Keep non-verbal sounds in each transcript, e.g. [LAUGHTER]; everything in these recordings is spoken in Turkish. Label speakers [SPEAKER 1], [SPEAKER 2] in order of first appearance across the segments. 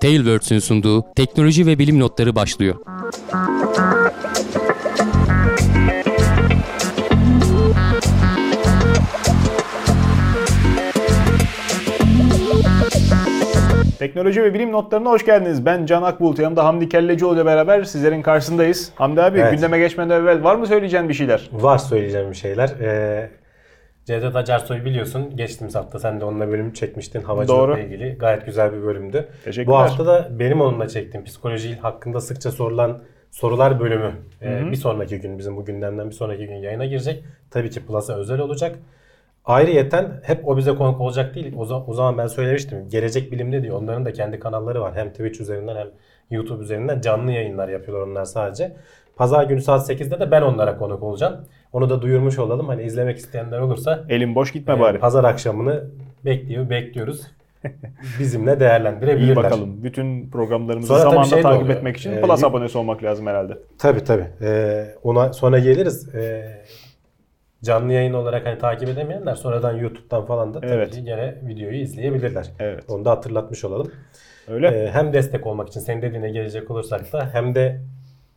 [SPEAKER 1] Tailwords'ün sunduğu teknoloji ve bilim notları başlıyor.
[SPEAKER 2] Teknoloji ve bilim notlarına hoş geldiniz. Ben Can Akbulut. Yanımda Hamdi Kellecioğlu ile beraber sizlerin karşısındayız. Hamdi abi
[SPEAKER 3] Evet.
[SPEAKER 2] gündeme geçmeden evvel var mı söyleyeceğin bir şeyler?
[SPEAKER 3] Var söyleyeceğim bir şeyler. Ee, Cevdet Acarsoy biliyorsun geçtiğimiz hafta sen de onunla bölüm çekmiştin havacılıkla
[SPEAKER 2] Doğru.
[SPEAKER 3] ilgili. Gayet güzel bir bölümdü.
[SPEAKER 2] Teşekkürler.
[SPEAKER 3] Bu hafta da benim onunla çektiğim psikoloji hakkında sıkça sorulan sorular bölümü ee, bir sonraki gün bizim bu gündemden bir sonraki gün yayına girecek. Tabii ki Plus'a özel olacak. Ayrıyeten hep o bize konuk olacak değil. O, o zaman ben söylemiştim. Gelecek Bilim'de diyor. Onların da kendi kanalları var. Hem Twitch üzerinden hem YouTube üzerinden canlı yayınlar yapıyorlar onlar sadece. Pazar günü saat 8'de de ben onlara konuk olacağım. Onu da duyurmuş olalım. Hani izlemek isteyenler olursa
[SPEAKER 2] Elin boş gitme
[SPEAKER 3] e,
[SPEAKER 2] bari.
[SPEAKER 3] pazar akşamını bekliyor, bekliyoruz. Bizimle
[SPEAKER 2] İyi
[SPEAKER 3] değerlendirebilirler.
[SPEAKER 2] bakalım. Bütün programlarımızı
[SPEAKER 3] Sonra tabii
[SPEAKER 2] zamanında
[SPEAKER 3] şey
[SPEAKER 2] takip etmek için
[SPEAKER 3] Ee,
[SPEAKER 2] Plus abonesi olmak lazım herhalde.
[SPEAKER 3] Tabii tabii. Ee, ona sonra geliriz. Ee, canlı yayın olarak hani takip edemeyenler sonradan YouTube'dan falan da tabii
[SPEAKER 2] Evet.
[SPEAKER 3] ki gene videoyu izleyebilirler.
[SPEAKER 2] Evet.
[SPEAKER 3] Onu da hatırlatmış olalım.
[SPEAKER 2] Öyle.
[SPEAKER 3] Ee, hem destek olmak için senin dediğine gelecek olursak da hem de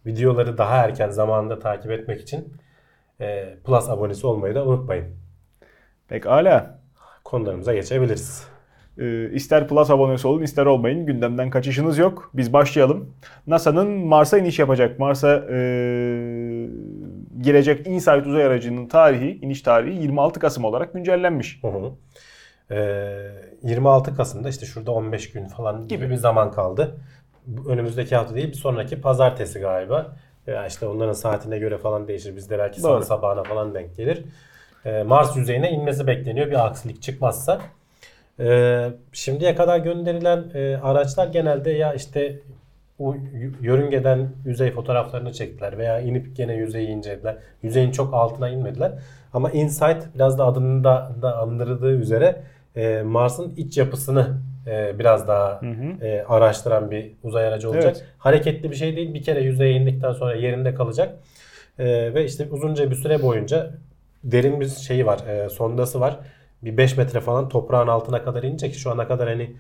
[SPEAKER 3] videoları daha erken zamanında takip etmek için e, Plus abonesi olmayı da unutmayın.
[SPEAKER 2] Pekala.
[SPEAKER 3] Konularımıza geçebiliriz.
[SPEAKER 2] Ee, ister Plus abonesi olun ister olmayın. Gündemden kaçışınız yok. Biz başlayalım. NASA'nın Mars'a iniş yapacak. Mars'a ee, girecek InSight uzay aracının tarihi, iniş tarihi 26 Kasım olarak güncellenmiş.
[SPEAKER 3] Hı hı. Ee, 26 Kasım'da işte şurada 15 gün falan gibi bir zaman kaldı. Önümüzdeki hafta değil bir sonraki pazartesi galiba. Ya işte onların saatine göre falan değişir. Bizde belki
[SPEAKER 2] Doğru.
[SPEAKER 3] sabahına falan denk gelir. Ee, Mars yüzeyine inmesi bekleniyor bir aksilik çıkmazsa. Ee, şimdiye kadar gönderilen e, araçlar genelde ya işte o yörüngeden yüzey fotoğraflarını çektiler veya inip gene yüzeyi incelediler. Yüzeyin çok altına inmediler. Ama InSight biraz da adının da, da andırdığı üzere e, Mars'ın iç yapısını e, biraz daha e, araştıran bir uzay aracı olacak.
[SPEAKER 2] Evet.
[SPEAKER 3] Hareketli bir şey değil. Bir kere yüzeye indikten sonra yerinde kalacak. E, ve işte uzunca bir süre boyunca derin bir şeyi var. e, sondası var. Bir 5 metre falan toprağın altına kadar inecek. Şu ana kadar hani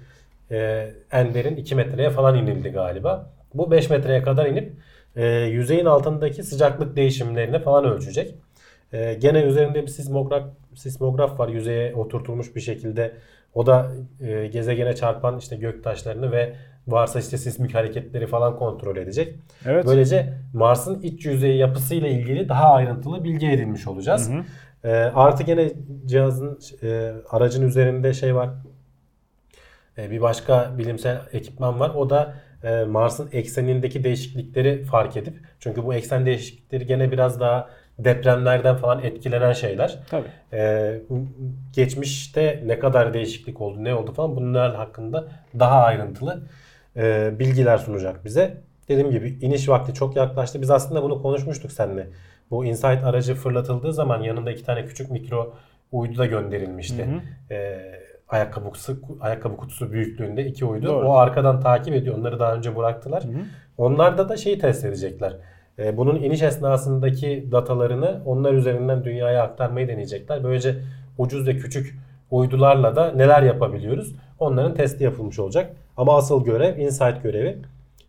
[SPEAKER 3] e, en derin 2 metreye falan inildi galiba. Bu 5 metreye kadar inip e, yüzeyin altındaki sıcaklık değişimlerini falan ölçecek. E, gene üzerinde bir sismograf, sismograf var yüzeye oturtulmuş bir şekilde. O da e, gezegene çarpan işte gök taşlarını ve varsa işte sismik hareketleri falan kontrol edecek.
[SPEAKER 2] Evet.
[SPEAKER 3] Böylece Mars'ın iç yüzeyi yapısıyla ilgili daha ayrıntılı bilgi edinmiş olacağız. E, artı gene cihazın e, aracın üzerinde şey var. E, bir başka bilimsel ekipman var. O da e, Mars'ın eksenindeki değişiklikleri fark edip çünkü bu eksen değişiklikleri gene biraz daha depremlerden falan etkilenen şeyler.
[SPEAKER 2] Tabii.
[SPEAKER 3] E, geçmişte ne kadar değişiklik oldu, ne oldu falan bunlar hakkında daha ayrıntılı e, bilgiler sunacak bize. Dediğim gibi iniş vakti çok yaklaştı. Biz aslında bunu konuşmuştuk seninle. Bu InSight aracı fırlatıldığı zaman yanında iki tane küçük mikro uydu da gönderilmişti. E, ayakkabı kutusu, ayakkabı kutusu büyüklüğünde iki uydu.
[SPEAKER 2] Doğru.
[SPEAKER 3] O arkadan takip ediyor. Onları daha önce bıraktılar. Onlarda da şeyi test edecekler. E, bunun iniş esnasındaki datalarını onlar üzerinden dünyaya aktarmayı deneyecekler. Böylece ucuz ve küçük uydularla da neler yapabiliyoruz? Onların testi yapılmış olacak. Ama asıl görev InSight görevi.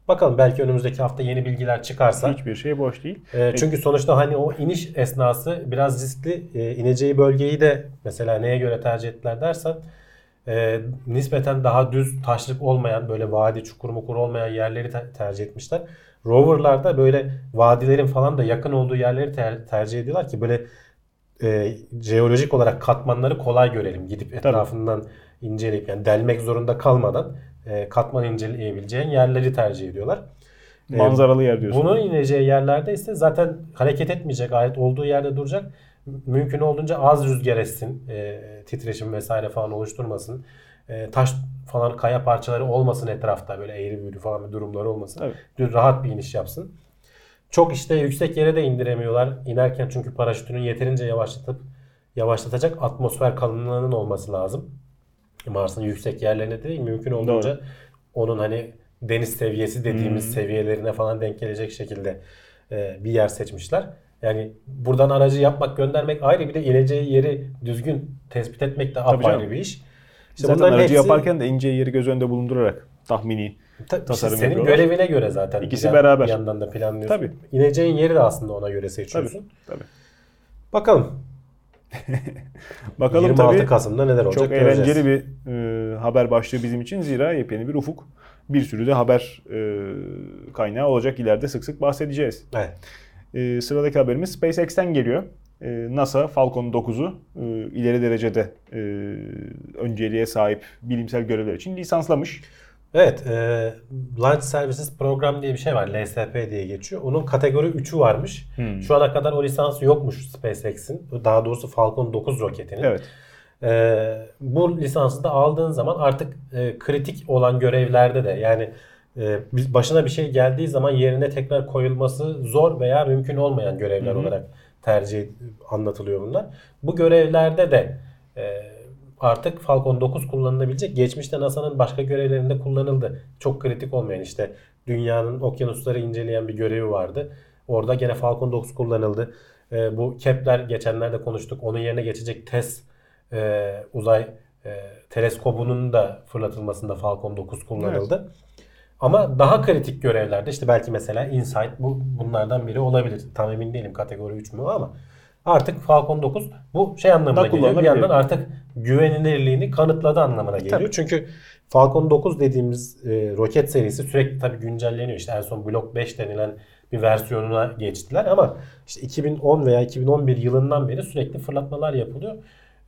[SPEAKER 3] Bakalım belki önümüzdeki hafta yeni bilgiler çıkarsa.
[SPEAKER 2] Hiçbir şey boş değil.
[SPEAKER 3] E, çünkü sonuçta hani o iniş esnası biraz riskli. E, ineceği bölgeyi de mesela neye göre tercih ettiler dersen e, nispeten daha düz taşlık olmayan böyle vadi çukur mukur olmayan yerleri te- tercih etmişler. Rover'larda böyle vadilerin falan da yakın olduğu yerleri ter- tercih ediyorlar ki böyle e, jeolojik olarak katmanları kolay görelim. Gidip etrafından inceleyip yani delmek zorunda kalmadan e, katman inceleyebileceğin yerleri tercih ediyorlar. E,
[SPEAKER 2] Manzaralı yer diyorsun.
[SPEAKER 3] bunun ineceği yerlerde ise zaten hareket etmeyecek. Ayet olduğu yerde duracak. Mümkün olduğunca az rüzgar etsin. E, titreşim vesaire falan oluşturmasın. E, taş falan kaya parçaları olmasın etrafta. Böyle eğri büğrü falan bir durumları olmasın. Düz rahat bir iniş yapsın. Çok işte yüksek yere de indiremiyorlar. İnerken çünkü paraşütünü yeterince yavaşlatıp yavaşlatacak atmosfer kalınlığının olması lazım. Mars'ın yüksek yerlerine değil mümkün olduğunca onun hani deniz seviyesi dediğimiz seviyelerine falan denk gelecek şekilde e, bir yer seçmişler. Yani buradan aracı yapmak, göndermek ayrı bir de ineceği yeri düzgün tespit etmek de apayrı bir iş. İşte
[SPEAKER 2] Zaten aracı
[SPEAKER 3] hepsi-
[SPEAKER 2] yaparken de ince yeri göz önünde bulundurarak tahmini
[SPEAKER 3] Ta-
[SPEAKER 2] tasarım
[SPEAKER 3] senin
[SPEAKER 2] yapıyorlar.
[SPEAKER 3] görevine göre zaten.
[SPEAKER 2] İkisi
[SPEAKER 3] bir
[SPEAKER 2] beraber.
[SPEAKER 3] Bir yandan da planlıyorsun.
[SPEAKER 2] Tabii.
[SPEAKER 3] İneceğin yeri de aslında ona göre
[SPEAKER 2] Tabii.
[SPEAKER 3] seçiyorsun.
[SPEAKER 2] tabii.
[SPEAKER 3] Bakalım. [LAUGHS]
[SPEAKER 2] Bakalım
[SPEAKER 3] 26
[SPEAKER 2] tabii.
[SPEAKER 3] Kasım'da neler olacak
[SPEAKER 2] Çok
[SPEAKER 3] göreceğiz.
[SPEAKER 2] eğlenceli bir e, haber başlığı bizim için. Zira yepyeni bir ufuk. Bir sürü de haber e, kaynağı olacak. İleride sık sık bahsedeceğiz.
[SPEAKER 3] Evet.
[SPEAKER 2] E, sıradaki haberimiz SpaceX'ten geliyor. E, NASA Falcon 9'u e, ileri derecede e, önceliğe sahip bilimsel görevler için lisanslamış.
[SPEAKER 3] Evet, e, Launch Services Program diye bir şey var. LSP diye geçiyor. Onun kategori 3'ü varmış.
[SPEAKER 2] Hmm.
[SPEAKER 3] Şu ana kadar o lisansı yokmuş SpaceX'in. Daha doğrusu Falcon 9 roketinin.
[SPEAKER 2] Evet.
[SPEAKER 3] E, bu lisansı da aldığın zaman artık e, kritik olan görevlerde de yani e, başına bir şey geldiği zaman yerine tekrar koyulması zor veya mümkün olmayan görevler
[SPEAKER 2] hı.
[SPEAKER 3] olarak tercih anlatılıyor bunlar. Bu görevlerde de e, artık Falcon 9 kullanılabilecek. Geçmişte NASA'nın başka görevlerinde kullanıldı. Çok kritik olmayan işte dünyanın okyanusları inceleyen bir görevi vardı. Orada gene Falcon 9 kullanıldı. E, bu Kepler geçenlerde konuştuk. Onun yerine geçecek TESS e, uzay e, teleskobunun da fırlatılmasında Falcon 9 kullanıldı. Ama daha kritik görevlerde işte belki mesela InSight bu bunlardan biri olabilir. Tam emin değilim kategori 3 mü ama artık Falcon 9 bu şey anlamına geliyor. Bir yandan artık güvenilirliğini kanıtladı anlamına geliyor.
[SPEAKER 2] Tabii.
[SPEAKER 3] Çünkü Falcon 9 dediğimiz e, roket serisi sürekli tabii güncelleniyor. İşte en son Block 5 denilen bir versiyonuna geçtiler ama işte 2010 veya 2011 yılından beri sürekli fırlatmalar yapılıyor.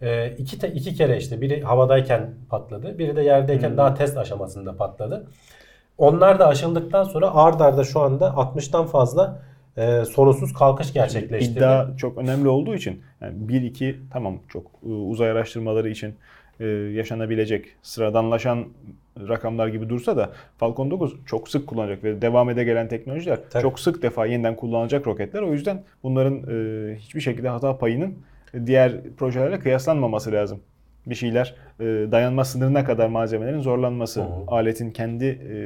[SPEAKER 3] E, iki, te, iki kere işte biri havadayken patladı, biri de yerdeyken
[SPEAKER 2] Hmm.
[SPEAKER 3] daha test aşamasında patladı. Onlar da aşıldıktan sonra ard arda şu anda 60'tan fazla e, sorunsuz kalkış gerçekleştirdi.
[SPEAKER 2] İddia çok önemli olduğu için yani 1-2 tamam çok e, uzay araştırmaları için e, yaşanabilecek sıradanlaşan rakamlar gibi dursa da Falcon 9 çok sık kullanacak ve devam ede gelen teknolojiler
[SPEAKER 3] Tabii.
[SPEAKER 2] çok sık defa yeniden kullanılacak roketler. O yüzden bunların e, hiçbir şekilde hata payının diğer projelerle kıyaslanmaması lazım. Bir şeyler e, dayanma sınırına kadar malzemelerin zorlanması,
[SPEAKER 3] Hı
[SPEAKER 2] aletin kendi e,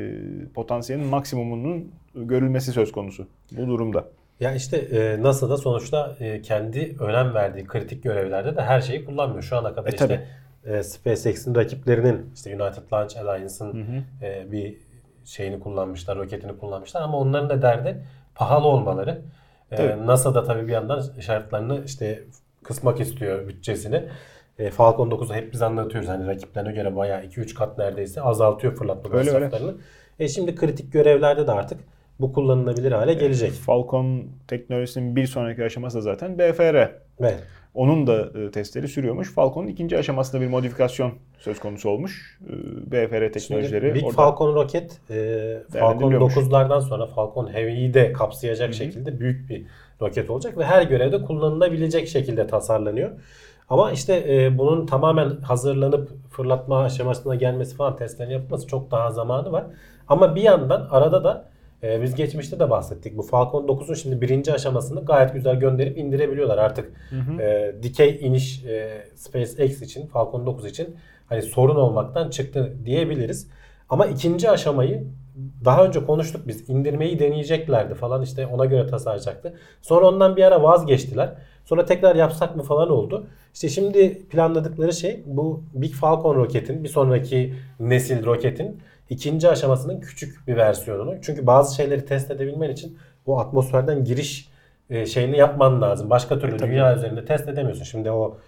[SPEAKER 2] potansiyelinin maksimumunun görülmesi söz konusu bu durumda.
[SPEAKER 3] Ya işte e, NASA'da sonuçta e, kendi önem verdiği kritik görevlerde de her şeyi kullanmıyor. Şu ana kadar
[SPEAKER 2] E,
[SPEAKER 3] işte e, SpaceX'in rakiplerinin işte United Launch Alliance'ın e, bir şeyini kullanmışlar, roketini kullanmışlar ama onların da derdi pahalı olmaları. E,
[SPEAKER 2] Tabii.
[SPEAKER 3] NASA da tabii bir yandan şartlarını işte kısmak istiyor bütçesini. E, Falcon 9'u hep biz anlatıyoruz. Hani rakiplerine göre bayağı 2-3 kat neredeyse azaltıyor fırlatma
[SPEAKER 2] Öyle, öyle.
[SPEAKER 3] masraflarını. E şimdi kritik görevlerde de artık bu kullanılabilir hale gelecek.
[SPEAKER 2] Falcon teknolojisinin bir sonraki aşaması da zaten BFR.
[SPEAKER 3] Evet.
[SPEAKER 2] Onun da e, testleri sürüyormuş. Falcon'un ikinci aşamasında bir modifikasyon söz konusu olmuş. E, BFR teknolojileri
[SPEAKER 3] Şimdi Big Falcon roket e, Falcon
[SPEAKER 2] Değerlendiriliyormuş.
[SPEAKER 3] 9'lardan sonra Falcon Heavy'yi de kapsayacak
[SPEAKER 2] Hı hı.
[SPEAKER 3] şekilde büyük bir roket olacak ve her görevde kullanılabilecek şekilde tasarlanıyor. Ama işte e, bunun tamamen hazırlanıp fırlatma aşamasına gelmesi falan testlerin yapılması çok daha zamanı var. Ama bir yandan arada da e, biz geçmişte de bahsettik. Bu Falcon 9'un şimdi birinci aşamasını gayet güzel gönderip indirebiliyorlar artık. E, dikey iniş e, SpaceX için, Falcon 9 için hani sorun olmaktan çıktı diyebiliriz. Ama ikinci aşamayı daha önce konuştuk biz indirmeyi deneyeceklerdi falan işte ona göre tasarlayacaktı. Sonra ondan bir ara vazgeçtiler. Sonra tekrar yapsak mı falan oldu. İşte şimdi planladıkları şey bu Big Falcon roketin bir sonraki nesil roketin ikinci aşamasının küçük bir versiyonunu. Çünkü bazı şeyleri test edebilmen için o atmosferden giriş e, şeyini yapman lazım. Başka türlü
[SPEAKER 2] tabii.
[SPEAKER 3] dünya üzerinde test edemiyorsun. Şimdi o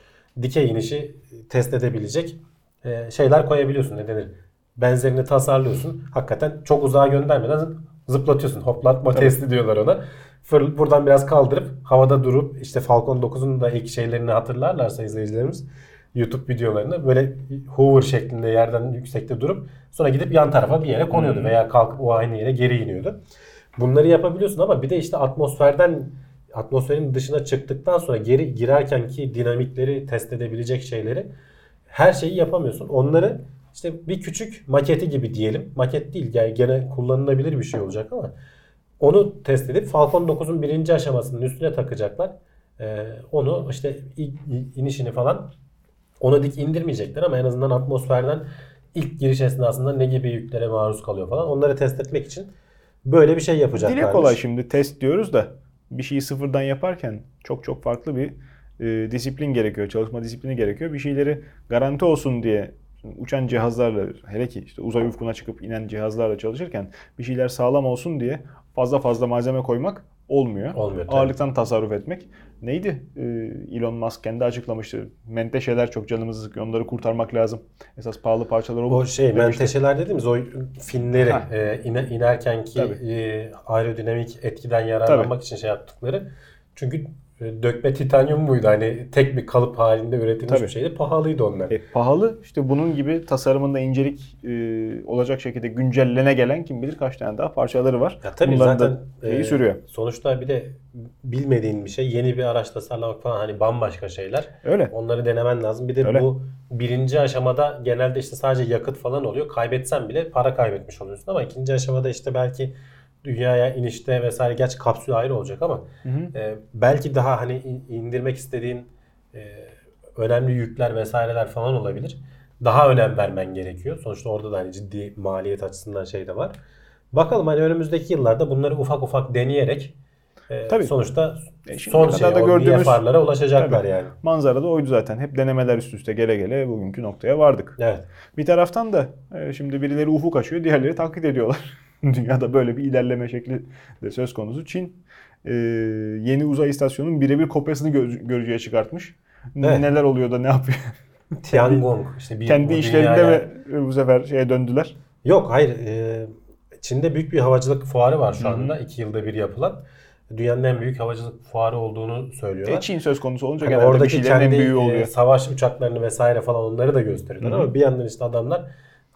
[SPEAKER 3] dikey inişi test edebilecek e, şeyler koyabiliyorsun. Ne denir? Benzerini tasarlıyorsun. Hakikaten çok uzağa göndermeden zıplatıyorsun. Hoplatma testi diyorlar ona. Fır, buradan biraz kaldırıp havada durup işte Falcon 9'un da ilk şeylerini hatırlarlarsa izleyicilerimiz YouTube videolarını böyle hover şeklinde yerden yüksekte durup sonra gidip yan tarafa bir yere konuyordu
[SPEAKER 2] Hmm.
[SPEAKER 3] veya kalkıp o aynı yere geri iniyordu. Bunları yapabiliyorsun ama bir de işte atmosferden atmosferin dışına çıktıktan sonra geri girerken ki dinamikleri test edebilecek şeyleri her şeyi yapamıyorsun. Onları işte bir küçük maketi gibi diyelim. Maket değil yani gene kullanılabilir bir şey olacak ama onu test edip Falcon 9'un birinci aşamasının üstüne takacaklar. Ee, onu işte ilk inişini falan ona dik indirmeyecekler ama en azından atmosferden ilk giriş esnasında ne gibi yüklere maruz kalıyor falan onları test etmek için böyle bir şey yapacaklar.
[SPEAKER 2] Dile kolay şimdi test diyoruz da bir şeyi sıfırdan yaparken çok çok farklı bir e, disiplin gerekiyor. Çalışma disiplini gerekiyor. Bir şeyleri garanti olsun diye Şimdi uçan cihazlarla hele ki işte uzay ufkuna çıkıp inen cihazlarla çalışırken bir şeyler sağlam olsun diye fazla fazla malzeme koymak olmuyor.
[SPEAKER 3] Olmuyor, tabii.
[SPEAKER 2] Ağırlıktan tasarruf etmek. Neydi? Ee, Elon Musk kendi açıklamıştı. Menteşeler çok canımızı sıkıyor. Onları kurtarmak lazım. Esas pahalı parçalar
[SPEAKER 3] O
[SPEAKER 2] olur.
[SPEAKER 3] şey
[SPEAKER 2] demişti.
[SPEAKER 3] menteşeler dediğimiz o finleri
[SPEAKER 2] Ha.
[SPEAKER 3] e, ine, inerkenki
[SPEAKER 2] Tabii.
[SPEAKER 3] e, aerodinamik etkiden yararlanmak için şey yaptıkları. Çünkü dökme titanyum muydu? Hani tek bir kalıp halinde üretilmiş
[SPEAKER 2] Tabii.
[SPEAKER 3] bir şeydi. Pahalıydı onlar.
[SPEAKER 2] E, pahalı. İşte bunun gibi tasarımında incelik e, olacak şekilde güncellene gelen kim bilir kaç tane daha parçaları var.
[SPEAKER 3] Ya tabii
[SPEAKER 2] Bunların
[SPEAKER 3] zaten
[SPEAKER 2] da şeyi
[SPEAKER 3] e,
[SPEAKER 2] sürüyor.
[SPEAKER 3] Sonuçta bir de bilmediğin bir şey, yeni bir araç tasarlamak falan hani bambaşka şeyler.
[SPEAKER 2] Öyle.
[SPEAKER 3] Onları denemen lazım. Bir de
[SPEAKER 2] Öyle.
[SPEAKER 3] bu birinci aşamada genelde işte sadece yakıt falan oluyor. Kaybetsen bile para kaybetmiş oluyorsun ama ikinci aşamada işte belki dünyaya inişte vesaire gerçi kapsül ayrı olacak ama e, belki daha hani in- indirmek istediğin e, önemli yükler vesaireler falan olabilir. Daha önem vermen gerekiyor. Sonuçta orada da hani ciddi maliyet açısından şey de var. Bakalım hani önümüzdeki yıllarda bunları ufak ufak deneyerek e,
[SPEAKER 2] Tabii.
[SPEAKER 3] sonuçta
[SPEAKER 2] E,
[SPEAKER 3] son şey
[SPEAKER 2] da gördüğümüz-
[SPEAKER 3] VFR'lara ulaşacaklar
[SPEAKER 2] Tabii.
[SPEAKER 3] yani.
[SPEAKER 2] Manzara da oydu zaten. Hep denemeler üst üste gele gele bugünkü noktaya vardık.
[SPEAKER 3] Evet.
[SPEAKER 2] Bir taraftan da e, şimdi birileri ufuk açıyor, diğerleri taklit ediyorlar. [LAUGHS] Dünyada böyle bir ilerleme şekli de söz konusu. Çin e, yeni uzay istasyonunun birebir kopyasını gö- görücüye çıkartmış.
[SPEAKER 3] Evet.
[SPEAKER 2] Neler oluyor da ne yapıyor? [LAUGHS]
[SPEAKER 3] Tiangong işte bir
[SPEAKER 2] Kendi işlerinde
[SPEAKER 3] dünyaya-
[SPEAKER 2] mi bu sefer şeye döndüler?
[SPEAKER 3] Yok hayır. e, Çin'de büyük bir havacılık fuarı var şu anda. iki yılda bir yapılan. Dünyanın en büyük havacılık fuarı olduğunu söylüyorlar.
[SPEAKER 2] E, Çin söz konusu olunca
[SPEAKER 3] Hani
[SPEAKER 2] genelde bir
[SPEAKER 3] oradaki
[SPEAKER 2] en
[SPEAKER 3] kendi
[SPEAKER 2] büyüğü
[SPEAKER 3] e,
[SPEAKER 2] oluyor.
[SPEAKER 3] savaş uçaklarını vesaire falan onları da gösteriyorlar ama bir yandan işte adamlar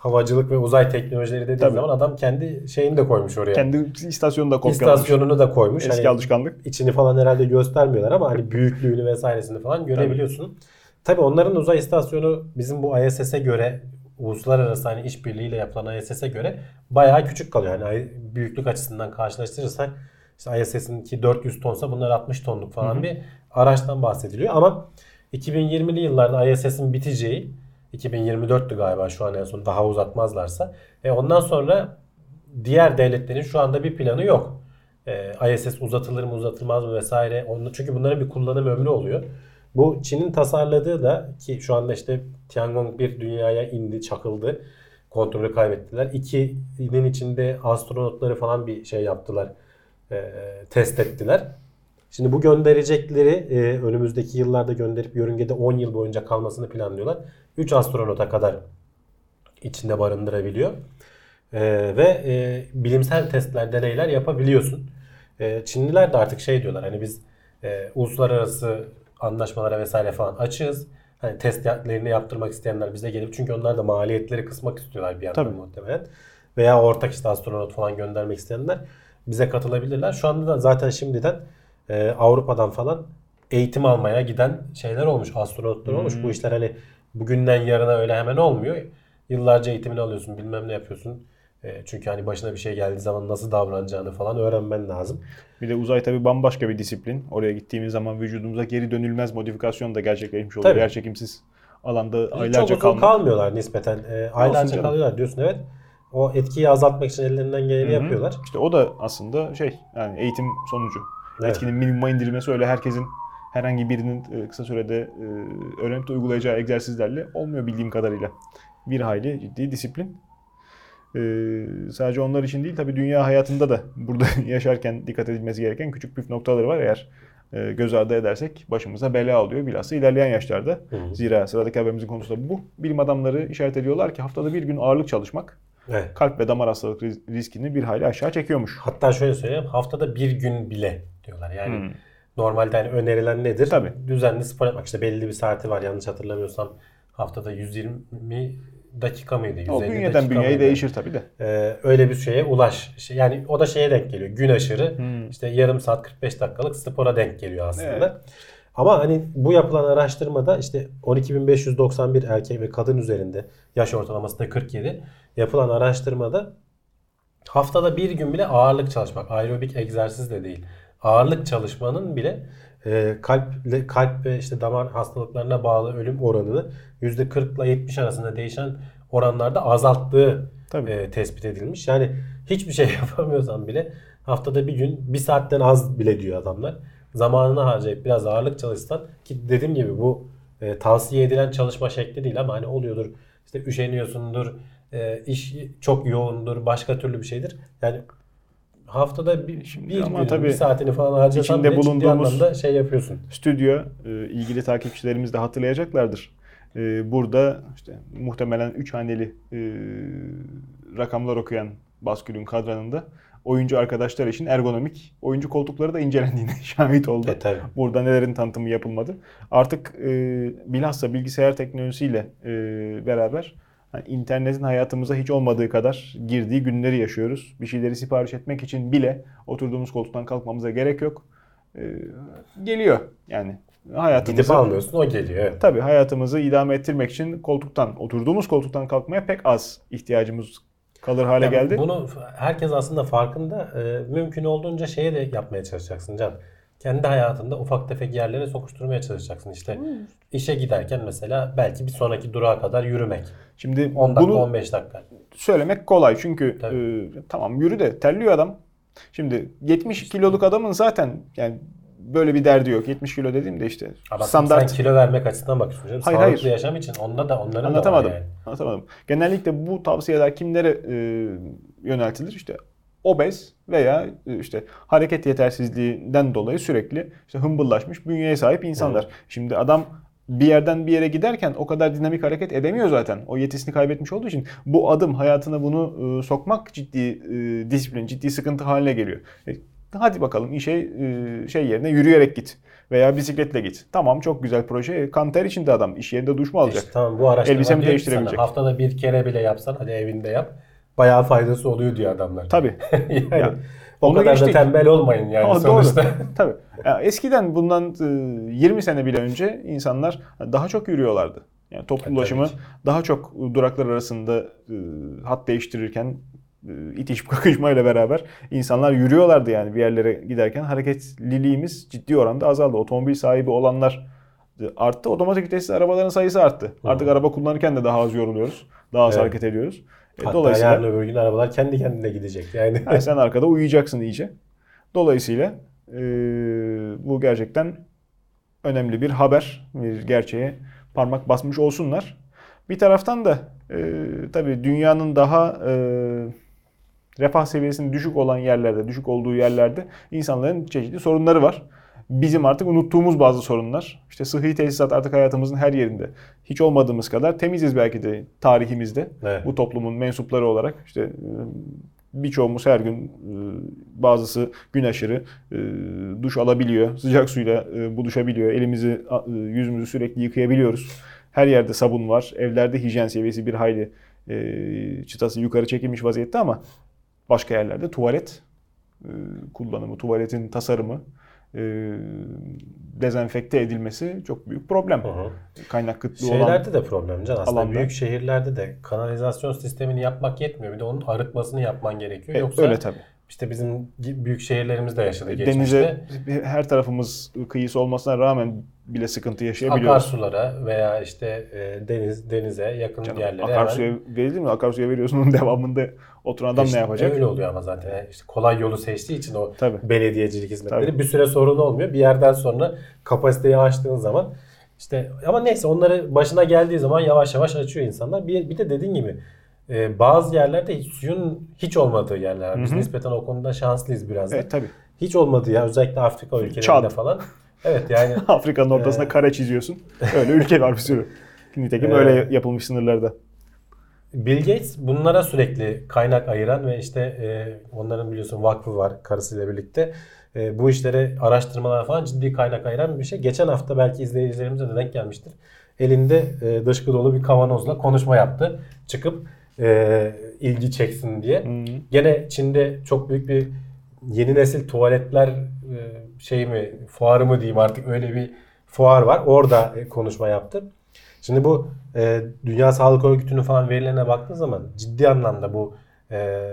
[SPEAKER 3] havacılık ve uzay teknolojileri dediği
[SPEAKER 2] Tabii.
[SPEAKER 3] zaman adam kendi şeyini de koymuş oraya.
[SPEAKER 2] Kendi istasyonu da kopyalamış.
[SPEAKER 3] İstasyonunu da koymuş.
[SPEAKER 2] Eski
[SPEAKER 3] Hani
[SPEAKER 2] alışkanlık.
[SPEAKER 3] içini falan herhalde göstermiyorlar ama hani büyüklüğünü vesairesini falan görebiliyorsun. Tabii onların uzay istasyonu bizim bu ISS'e göre uluslararası hani işbirliğiyle yapılan ISS'e göre bayağı küçük kalıyor. Yani büyüklük açısından karşılaştırırsak işte ISS'inki 400 tonsa bunlar 60 tonluk falan bir araçtan bahsediliyor. Ama 2020'li yıllarda ISS'in biteceği 2024'tü galiba şu an en son daha uzatmazlarsa. E ondan sonra diğer devletlerin şu anda bir planı yok. E, ISS uzatılır mı uzatılmaz mı vesaire. Onun, çünkü bunların bir kullanım ömrü oluyor. Bu Çin'in tasarladığı da ki şu anda işte Tiangong bir dünyaya indi, çakıldı. Kontrolü kaybettiler. İkinin içinde astronotları falan bir şey yaptılar. e, test ettiler. Şimdi bu gönderecekleri e, önümüzdeki yıllarda gönderip yörüngede 10 yıl boyunca kalmasını planlıyorlar. 3 astronota kadar içinde barındırabiliyor. E, ve e, bilimsel testler, deneyler yapabiliyorsun. E, Çinliler de artık şey diyorlar hani biz e, uluslararası anlaşmalara vesaire falan açığız. Hani testlerini yaptırmak isteyenler bize gelip çünkü onlar da maliyetleri kısmak istiyorlar bir yandan
[SPEAKER 2] Tabii.
[SPEAKER 3] muhtemelen. Veya ortak işte astronot falan göndermek isteyenler bize katılabilirler. Şu anda da zaten şimdiden e, Avrupa'dan falan eğitim almaya giden şeyler olmuş, astronotlar olmuş. Bu işler hani bugünden yarına öyle hemen olmuyor. Yıllarca eğitimini alıyorsun, bilmem ne yapıyorsun. E, çünkü hani başına bir şey geldiği zaman nasıl davranacağını falan öğrenmen lazım.
[SPEAKER 2] Bir de uzay tabii bambaşka bir disiplin. Oraya gittiğimiz zaman vücudumuza geri dönülmez modifikasyon da gerçekleşmiş oluyor.
[SPEAKER 3] Tabii.
[SPEAKER 2] Yerçekimsiz alanda
[SPEAKER 3] Çok
[SPEAKER 2] aylarca
[SPEAKER 3] uzun
[SPEAKER 2] kalmak.
[SPEAKER 3] kalmıyorlar nispeten. E, aylarca kalıyorlar diyorsun evet. O etkiyi azaltmak için ellerinden geleni
[SPEAKER 2] Hı hı.
[SPEAKER 3] yapıyorlar.
[SPEAKER 2] İşte o da aslında şey yani eğitim sonucu.
[SPEAKER 3] Evet.
[SPEAKER 2] Etkinin minimuma indirilmesi öyle herkesin herhangi birinin e, kısa sürede e, öğrenip de uygulayacağı egzersizlerle olmuyor bildiğim kadarıyla. Bir hayli ciddi disiplin. E, sadece onlar için değil tabii dünya hayatında da burada [LAUGHS] yaşarken dikkat edilmesi gereken küçük püf noktaları var. Eğer göz ardı edersek başımıza bela oluyor bilhassa ilerleyen yaşlarda.
[SPEAKER 3] Hı hı.
[SPEAKER 2] Zira sıradaki haberimizin konusu da bu. Bilim adamları işaret ediyorlar ki haftada bir gün ağırlık çalışmak
[SPEAKER 3] Evet.
[SPEAKER 2] kalp ve damar hastalık riskini bir hayli aşağı çekiyormuş.
[SPEAKER 3] Hatta şöyle söyleyeyim haftada bir gün bile diyorlar. Yani
[SPEAKER 2] Hmm.
[SPEAKER 3] Normalde hani önerilen nedir?
[SPEAKER 2] Tabii.
[SPEAKER 3] Düzenli spor yapmak. İşte belli bir saati var yanlış hatırlamıyorsam. Haftada 120 dakika mıydı? 150
[SPEAKER 2] O bünyeden
[SPEAKER 3] dakika
[SPEAKER 2] bünyeye
[SPEAKER 3] mıydı?
[SPEAKER 2] değişir tabii de.
[SPEAKER 3] Ee, öyle bir şeye ulaş. Yani o da şeye denk geliyor. Gün aşırı
[SPEAKER 2] Hmm.
[SPEAKER 3] işte yarım saat 45 dakikalık spora denk geliyor aslında.
[SPEAKER 2] Evet.
[SPEAKER 3] Ama hani bu yapılan araştırmada işte 12.591 erkek ve kadın üzerinde yaş ortalaması da 47 yapılan araştırmada haftada bir gün bile ağırlık çalışmak, aerobik egzersiz de değil. Ağırlık çalışmanın bile e, kalp kalp ve işte damar hastalıklarına bağlı ölüm oranını %40 ile 70 arasında değişen oranlarda azalttığı
[SPEAKER 2] Tabii.
[SPEAKER 3] e, tespit edilmiş. Yani hiçbir şey [LAUGHS] yapamıyorsan bile haftada bir gün bir saatten az bile diyor adamlar. Zamanını harcayıp biraz ağırlık çalışsan ki dediğim gibi bu e, tavsiye edilen çalışma şekli değil ama hani oluyordur. İşte üşeniyorsundur, e, iş çok yoğundur, başka türlü bir şeydir. Yani haftada bir,
[SPEAKER 2] Şimdi
[SPEAKER 3] bir,
[SPEAKER 2] ama
[SPEAKER 3] gün,
[SPEAKER 2] tabii
[SPEAKER 3] bir saatini falan harcasan
[SPEAKER 2] içinde bulunduğumuz-
[SPEAKER 3] anlamda şey yapıyorsun.
[SPEAKER 2] stüdyo e, ilgili takipçilerimiz de hatırlayacaklardır. E, burada işte muhtemelen 3 haneli e, rakamlar okuyan Baskül'ün kadranında oyuncu arkadaşlar için ergonomik oyuncu koltukları da incelendiğine [LAUGHS] şahit oldu.
[SPEAKER 3] E tabii.
[SPEAKER 2] Burada nelerin tanıtımı yapılmadı. Artık e, bilhassa bilgisayar teknolojisiyle e, beraber hani internetin hayatımıza hiç olmadığı kadar girdiği günleri yaşıyoruz. Bir şeyleri sipariş etmek için bile oturduğumuz koltuktan kalkmamıza gerek yok. E, geliyor yani
[SPEAKER 3] Gidip
[SPEAKER 2] hayatımızı
[SPEAKER 3] almıyorsun o geliyor. Evet.
[SPEAKER 2] tabii hayatımızı idame ettirmek için koltuktan oturduğumuz koltuktan kalkmaya pek az ihtiyacımız kalır hale
[SPEAKER 3] Yani
[SPEAKER 2] geldi.
[SPEAKER 3] Bunu herkes aslında farkında. Ee, mümkün olduğunca şeye de yapmaya çalışacaksın Can. Kendi hayatında ufak tefek yerlere sokuşturmaya çalışacaksın. İşte işe giderken mesela belki bir sonraki durağa kadar yürümek.
[SPEAKER 2] Şimdi
[SPEAKER 3] 10 dakika
[SPEAKER 2] bunu
[SPEAKER 3] 15 dakika.
[SPEAKER 2] söylemek kolay çünkü
[SPEAKER 3] Tabii.
[SPEAKER 2] e, tamam yürü de terliyor adam. Şimdi 70 kiloluk adamın zaten yani böyle bir derdi yok. 70 kilo dediğimde işte
[SPEAKER 3] Ama
[SPEAKER 2] standart
[SPEAKER 3] sen kilo vermek açısından bakıyorsun.
[SPEAKER 2] Hayır,
[SPEAKER 3] Sağlıklı
[SPEAKER 2] hayır.
[SPEAKER 3] yaşam için onda da onların
[SPEAKER 2] anlatamadım.
[SPEAKER 3] da var yani.
[SPEAKER 2] Anlatamadım. Genellikle bu tavsiyeler kimlere e, yöneltilir? İşte obez veya e, işte hareket yetersizliğinden dolayı sürekli işte hımbıllaşmış bünyeye sahip insanlar. Şimdi adam bir yerden bir yere giderken o kadar dinamik hareket edemiyor zaten. O yetisini kaybetmiş olduğu için bu adım hayatına bunu e, sokmak ciddi e, disiplin, ciddi sıkıntı haline geliyor. E, hadi bakalım işe e, şey yerine yürüyerek git veya bisikletle git. Tamam çok güzel proje. Kanter içinde adam iş yerinde duş mu alacak?
[SPEAKER 3] İşte tamam bu araştırma
[SPEAKER 2] Elbisemi değiştirebilecek.
[SPEAKER 3] sana haftada bir kere bile yapsan hadi evinde yap. Bayağı faydası oluyor diyor adamlar.
[SPEAKER 2] Tabii. [LAUGHS]
[SPEAKER 3] yani,
[SPEAKER 2] Ya,
[SPEAKER 3] o
[SPEAKER 2] onu
[SPEAKER 3] kadar
[SPEAKER 2] geçtik.
[SPEAKER 3] da tembel olmayın yani
[SPEAKER 2] Ama
[SPEAKER 3] sonuçta.
[SPEAKER 2] Doğru. [LAUGHS] Tabii. Ya eskiden bundan e, 20 sene bile önce insanlar daha çok yürüyorlardı. Yani toplu
[SPEAKER 3] E,
[SPEAKER 2] ulaşımı daha çok duraklar arasında e, hat değiştirirken e, itişip [LAUGHS] kakışmayla beraber insanlar yürüyorlardı yani bir yerlere giderken hareketliliğimiz ciddi oranda azaldı. Otomobil sahibi olanlar e, arttı. Otomatik vitesli arabaların sayısı arttı. Artık araba kullanırken de daha az yoruluyoruz. Daha az
[SPEAKER 3] Evet.
[SPEAKER 2] hareket ediyoruz. E,
[SPEAKER 3] Hatta
[SPEAKER 2] Dolayısıyla
[SPEAKER 3] yarın öbür gün arabalar kendi kendine gidecek. Yani
[SPEAKER 2] Ha, sen arkada uyuyacaksın iyice. Dolayısıyla e, bu gerçekten önemli bir haber, bir gerçeğe parmak basmış olsunlar. Bir taraftan da e, tabii dünyanın daha e, refah seviyesinin düşük olan yerlerde, düşük olduğu yerlerde insanların çeşitli sorunları var. Bizim artık unuttuğumuz bazı sorunlar. İşte sıhhi tesisat artık hayatımızın her yerinde. Hiç olmadığımız kadar temiziz belki de tarihimizde.
[SPEAKER 3] Evet.
[SPEAKER 2] Bu toplumun mensupları olarak işte e, birçoğumuz her gün e, bazısı gün aşırı e, duş alabiliyor. Sıcak suyla buluşabiliyor. Elimizi, yüzümüzü sürekli yıkayabiliyoruz. Her yerde sabun var. Evlerde hijyen seviyesi bir hayli çıtası yukarı çekilmiş vaziyette ama başka yerlerde tuvalet kullanımı, tuvaletin tasarımı, dezenfekte edilmesi çok büyük problem.
[SPEAKER 3] Hı hı.
[SPEAKER 2] Kaynak kıtlığı olan
[SPEAKER 3] Şeylerde de problem can aslında.
[SPEAKER 2] alanda.
[SPEAKER 3] Büyük şehirlerde de kanalizasyon sistemini yapmak yetmiyor. Bir de onun arıtmasını yapman gerekiyor.
[SPEAKER 2] E,
[SPEAKER 3] Yoksa
[SPEAKER 2] öyle tabii.
[SPEAKER 3] işte bizim büyük şehirlerimizde yaşadığı geçmişte
[SPEAKER 2] Denize her tarafımız kıyısı olmasına rağmen bile sıkıntı yaşayabiliyoruz.
[SPEAKER 3] akarsulara veya işte e, deniz denize yakın
[SPEAKER 2] Canım,
[SPEAKER 3] yerlere
[SPEAKER 2] akarsuya
[SPEAKER 3] hemen-
[SPEAKER 2] verilir mi? Akarsuya veriyorsun onun devamında oturan adam
[SPEAKER 3] İşte
[SPEAKER 2] ne yapacak?
[SPEAKER 3] Öyle oluyor ama zaten. İşte kolay yolu seçtiği için o
[SPEAKER 2] Tabii.
[SPEAKER 3] belediyecilik hizmetleri
[SPEAKER 2] Tabii.
[SPEAKER 3] bir süre sorun olmuyor. Bir yerden sonra kapasiteyi aştığın zaman işte ama neyse onları başına geldiği zaman yavaş yavaş açıyor insanlar. Bir, bir de dediğin gibi e, bazı yerlerde hiç suyun hiç olmadığı yerler. Biz
[SPEAKER 2] Hı hı.
[SPEAKER 3] nispeten o konuda şanslıyız biraz da.
[SPEAKER 2] Evet tabii.
[SPEAKER 3] Hiç olmadığı yer özellikle Afrika ülkelerinde
[SPEAKER 2] Çad.
[SPEAKER 3] falan. Evet yani [LAUGHS]
[SPEAKER 2] Afrika'nın ortasına
[SPEAKER 3] Ee,
[SPEAKER 2] kare çiziyorsun. Öyle ülke var bir sürü. [LAUGHS] Nitekim öyle yapılmış sınırlarda.
[SPEAKER 3] Bill Gates bunlara sürekli kaynak ayıran ve işte e, onların biliyorsun vakfı var karısıyla birlikte. E, bu işlere araştırmalar falan ciddi kaynak ayıran bir şey. Geçen hafta belki izleyicilerimize de denk gelmiştir. Elinde e, dışkı dolu bir kavanozla konuşma yaptı. Çıkıp e, ilgi çeksin diye.
[SPEAKER 2] Hı.
[SPEAKER 3] Gene Çin'de çok büyük bir yeni nesil tuvaletler e, şey mi fuarı mı diyeyim artık öyle bir fuar var. Orada e, konuşma yaptı. Şimdi bu e, Dünya Sağlık Örgütü'nün falan verilerine baktığın zaman ciddi anlamda bu e,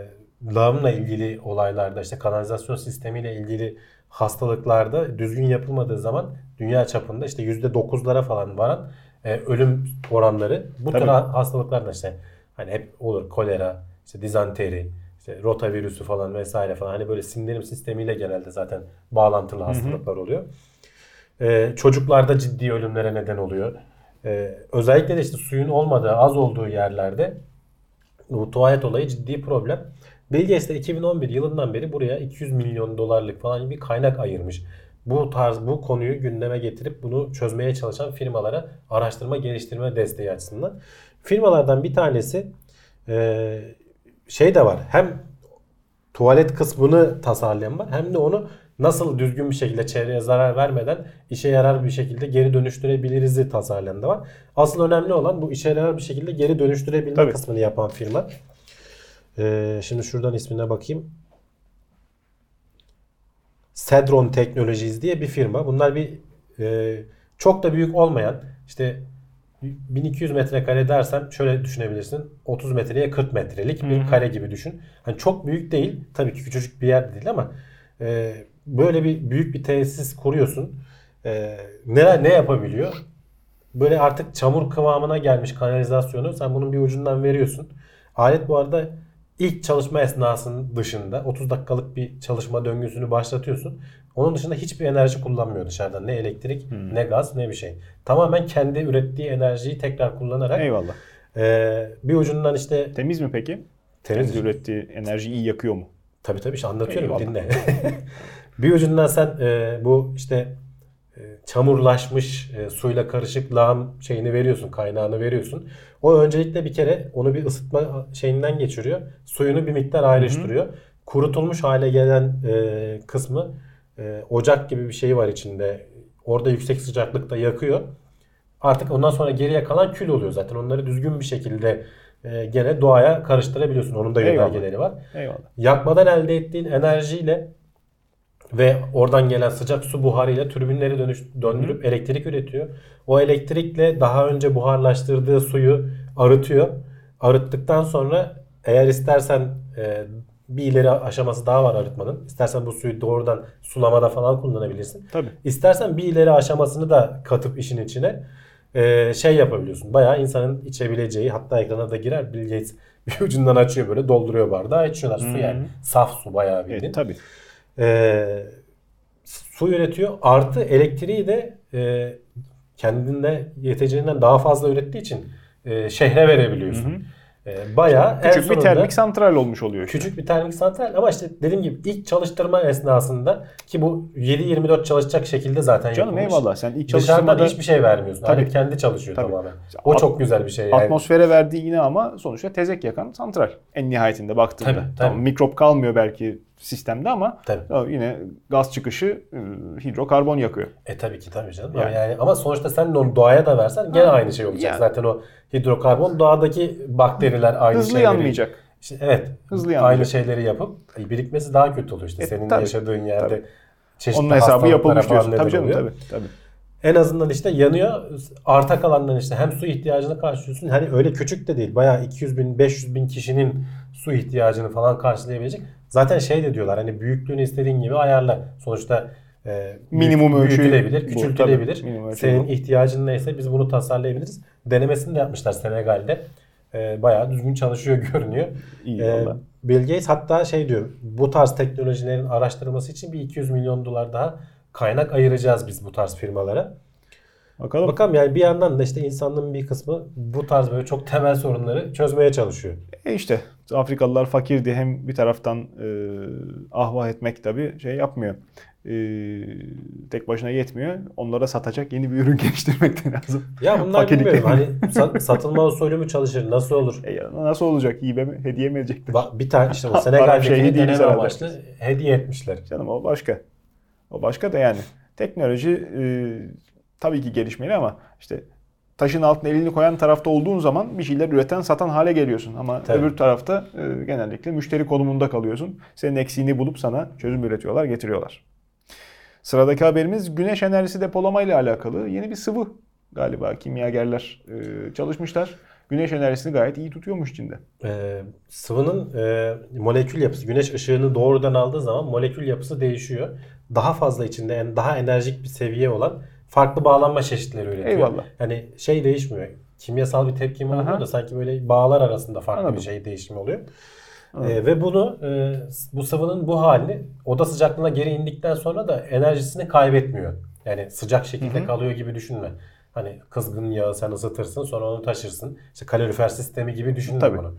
[SPEAKER 3] lağımla ilgili olaylarda işte kanalizasyon sistemiyle ilgili hastalıklarda düzgün yapılmadığı zaman dünya çapında işte %9'lara falan varan e, ölüm oranları bu tür
[SPEAKER 2] Tabii.
[SPEAKER 3] ha- hastalıklarda işte hani hep olur kolera, işte dizanteri, işte rotavirüsü falan vesaire falan hani böyle sindirim sistemiyle genelde zaten bağlantılı hastalıklar oluyor. Ee, çocuklarda ciddi ölümlere neden oluyor. Ee, özellikle de işte suyun olmadığı, az olduğu yerlerde bu tuvalet olayı ciddi problem. Bill Gates de 2011 yılından beri buraya 200 milyon dolarlık falan bir kaynak ayırmış. Bu tarz bu konuyu gündeme getirip bunu çözmeye çalışan firmalara araştırma geliştirme desteği açısından. Firmalardan bir tanesi e, şey de var. Hem tuvalet kısmını tasarlayan var hem de onu nasıl düzgün bir şekilde çevreye zarar vermeden işe yarar bir şekilde geri dönüştürebiliriz tasarlayan da var. Asıl önemli olan bu işe yarar bir şekilde geri dönüştürebilme
[SPEAKER 2] Tabii.
[SPEAKER 3] kısmını yapan firma. Ee, şimdi şuradan ismine bakayım. Cedron Technologies diye bir firma. Bunlar bir e, çok da büyük olmayan işte 1200 metrekare dersem şöyle düşünebilirsin. 30 metreye 40 metrelik bir kare gibi düşün. Hani çok büyük değil. Tabii ki küçücük bir yer değil ama e, böyle bir büyük bir tesis kuruyorsun. E, ne ne yapabiliyor? Böyle artık çamur kıvamına gelmiş kanalizasyonu sen bunun bir ucundan veriyorsun. Alet bu arada ilk çalışma esnasının dışında 30 dakikalık bir çalışma döngüsünü başlatıyorsun. Onun dışında hiçbir enerji kullanmıyor dışarıdan. Ne elektrik, ne gaz, ne bir şey. Tamamen kendi ürettiği enerjiyi tekrar kullanarak
[SPEAKER 2] Eyvallah.
[SPEAKER 3] e, bir ucundan işte
[SPEAKER 2] Temiz mi peki?
[SPEAKER 3] Temiz.
[SPEAKER 2] Kendi ürettiği enerji iyi yakıyor mu?
[SPEAKER 3] Tabii tabii işte anlatıyorum
[SPEAKER 2] Eyvallah.
[SPEAKER 3] dinle. [LAUGHS] bir ucundan sen e, bu işte e, çamurlaşmış e, suyla karışık lağım şeyini veriyorsun, kaynağını veriyorsun. O öncelikle bir kere onu bir ısıtma şeyinden geçiriyor. Suyunu bir miktar ayrıştırıyor. Kurutulmuş hale gelen e, kısmı e, ocak gibi bir şey var içinde. Orada yüksek sıcaklıkta yakıyor. Artık ondan sonra geriye kalan kül oluyor zaten. Onları düzgün bir şekilde e, gene doğaya karıştırabiliyorsun. Onun da yönergeleri var.
[SPEAKER 2] Eyvallah.
[SPEAKER 3] Yakmadan elde ettiğin enerjiyle ve oradan gelen sıcak su buharıyla türbinleri dönüş, döndürüp elektrik üretiyor. O elektrikle daha önce buharlaştırdığı suyu arıtıyor. Arıttıktan sonra eğer istersen e, bir ileri aşaması daha var arıtmanın. İstersen bu suyu doğrudan sulamada falan kullanabilirsin.
[SPEAKER 2] Tabii.
[SPEAKER 3] İstersen bir ileri aşamasını da katıp işin içine e, şey yapabiliyorsun. Bayağı insanın içebileceği hatta ekrana da girer Bill Gates bir ucundan açıyor böyle dolduruyor bardağı içiyorlar su yani. Saf su bayağı bildiğin.
[SPEAKER 2] Evet, tabii.
[SPEAKER 3] Ee, su üretiyor. Artı elektriği de e, kendinde yeteceğinden daha fazla ürettiği için e, şehre verebiliyorsun. E, bayağı
[SPEAKER 2] Küçük bir termik santral olmuş oluyor işte.
[SPEAKER 3] Küçük bir termik santral ama işte dediğim gibi ilk çalıştırma esnasında ki bu 7-24 çalışacak şekilde zaten
[SPEAKER 2] Canım
[SPEAKER 3] yapılmış.
[SPEAKER 2] eyvallah sen ilk
[SPEAKER 3] Dışarıdan
[SPEAKER 2] çalıştırmada
[SPEAKER 3] hiçbir şey vermiyorsun.
[SPEAKER 2] Tabii.
[SPEAKER 3] Alet kendi çalışıyor
[SPEAKER 2] Tabii.
[SPEAKER 3] tamamen. O
[SPEAKER 2] At-
[SPEAKER 3] çok güzel bir şey yani.
[SPEAKER 2] atmosfere verdiği yine ama sonuçta tezek yakan santral en nihayetinde baktığında.
[SPEAKER 3] Tabii, tabii.
[SPEAKER 2] Tamam, mikrop kalmıyor belki sistemde ama
[SPEAKER 3] Tabii.
[SPEAKER 2] ya yine gaz çıkışı e, hidrokarbon yakıyor.
[SPEAKER 3] E tabii ki tabii canım.
[SPEAKER 2] Yani.
[SPEAKER 3] Ama, yani, ama sonuçta sen onu doğaya da versen gene aynı şey olacak.
[SPEAKER 2] yani.
[SPEAKER 3] Zaten o hidrokarbon doğadaki bakteriler aynı
[SPEAKER 2] Hızlı
[SPEAKER 3] şeyleri.
[SPEAKER 2] yanmayacak.
[SPEAKER 3] İşte evet.
[SPEAKER 2] Hızlı
[SPEAKER 3] aynı
[SPEAKER 2] yanmayacak.
[SPEAKER 3] şeyleri yapıp e, birikmesi daha kötü oluyor işte.
[SPEAKER 2] E,
[SPEAKER 3] Senin
[SPEAKER 2] tabii,
[SPEAKER 3] yaşadığın yerde
[SPEAKER 2] tabii.
[SPEAKER 3] çeşitli
[SPEAKER 2] Onun hesabı yapılmış diyorsun. Tabii canım
[SPEAKER 3] oluyor.
[SPEAKER 2] tabii. tabii.
[SPEAKER 3] En azından işte yanıyor. Arta kalandan işte hem su ihtiyacını karşılıyorsun. Hani öyle küçük de değil. Bayağı 200 bin 500 bin kişinin su ihtiyacını falan karşılayabilecek. Zaten şey de diyorlar hani büyüklüğünü istediğin gibi ayarla. Sonuçta e,
[SPEAKER 2] Minimum ölçü
[SPEAKER 3] büyütülebilir, küçültülebilir. Senin
[SPEAKER 2] bu.
[SPEAKER 3] ihtiyacın neyse biz bunu tasarlayabiliriz. Denemesini de yapmışlar Senegal'de. E, bayağı düzgün çalışıyor [LAUGHS] görünüyor.
[SPEAKER 2] İyi
[SPEAKER 3] E,
[SPEAKER 2] valla.
[SPEAKER 3] Bill Gates hatta şey diyor bu tarz teknolojilerin araştırması için bir 200 milyon dolar daha kaynak ayıracağız biz bu tarz firmalara.
[SPEAKER 2] Bakalım.
[SPEAKER 3] Bakalım yani bir yandan da işte insanlığın bir kısmı bu tarz böyle çok temel sorunları çözmeye çalışıyor.
[SPEAKER 2] E işte Afrikalılar fakirdi hem bir taraftan e, ahvah etmek tabii şey yapmıyor. E, tek başına yetmiyor. Onlara satacak yeni bir ürün [LAUGHS] geliştirmek de lazım.
[SPEAKER 3] Ya bunlar
[SPEAKER 2] Fakirlik.
[SPEAKER 3] bilmiyorum hani [LAUGHS] sa- satılma usulü mü çalışır nasıl olur?
[SPEAKER 2] E, ya nasıl olacak? Hibe mi? Hediye mi edecekler?
[SPEAKER 3] Ba- Bir tane işte o [LAUGHS] Senegal'deki
[SPEAKER 2] değiliz
[SPEAKER 3] deneme amaçlı hediye etmişler.
[SPEAKER 2] Canım o başka. O başka da yani. Teknoloji e, tabii ki gelişmeli ama işte taşın altına elini koyan tarafta olduğun zaman bir şeyler üreten satan hale geliyorsun. Ama
[SPEAKER 3] Tabii.
[SPEAKER 2] öbür tarafta e, genellikle müşteri konumunda kalıyorsun. Senin eksiğini bulup sana çözüm üretiyorlar, getiriyorlar. Sıradaki haberimiz güneş enerjisi depolama ile alakalı yeni bir sıvı galiba kimyagerler e, çalışmışlar. Güneş enerjisini gayet iyi tutuyormuş içinde.
[SPEAKER 3] Ee, sıvının e, molekül yapısı güneş ışığını doğrudan aldığı zaman molekül yapısı değişiyor. Daha fazla içinde en daha enerjik bir seviye olan farklı bağlanma çeşitleri üretiyor.
[SPEAKER 2] Eyvallah.
[SPEAKER 3] Yani şey değişmiyor. Kimyasal bir tepkime
[SPEAKER 2] Aha.
[SPEAKER 3] olmuyor da sanki böyle bağlar arasında farklı
[SPEAKER 2] Anladım.
[SPEAKER 3] bir şey değişimi oluyor. Ee, ve bunu e, bu sıvının bu halini oda sıcaklığına geri indikten sonra da enerjisini kaybetmiyor. Yani sıcak şekilde kalıyor gibi düşünme. Hani kızgın yağı sen ısıtırsın sonra onu taşırsın. İşte kalorifer sistemi gibi düşünün
[SPEAKER 2] Tabii.
[SPEAKER 3] bunu.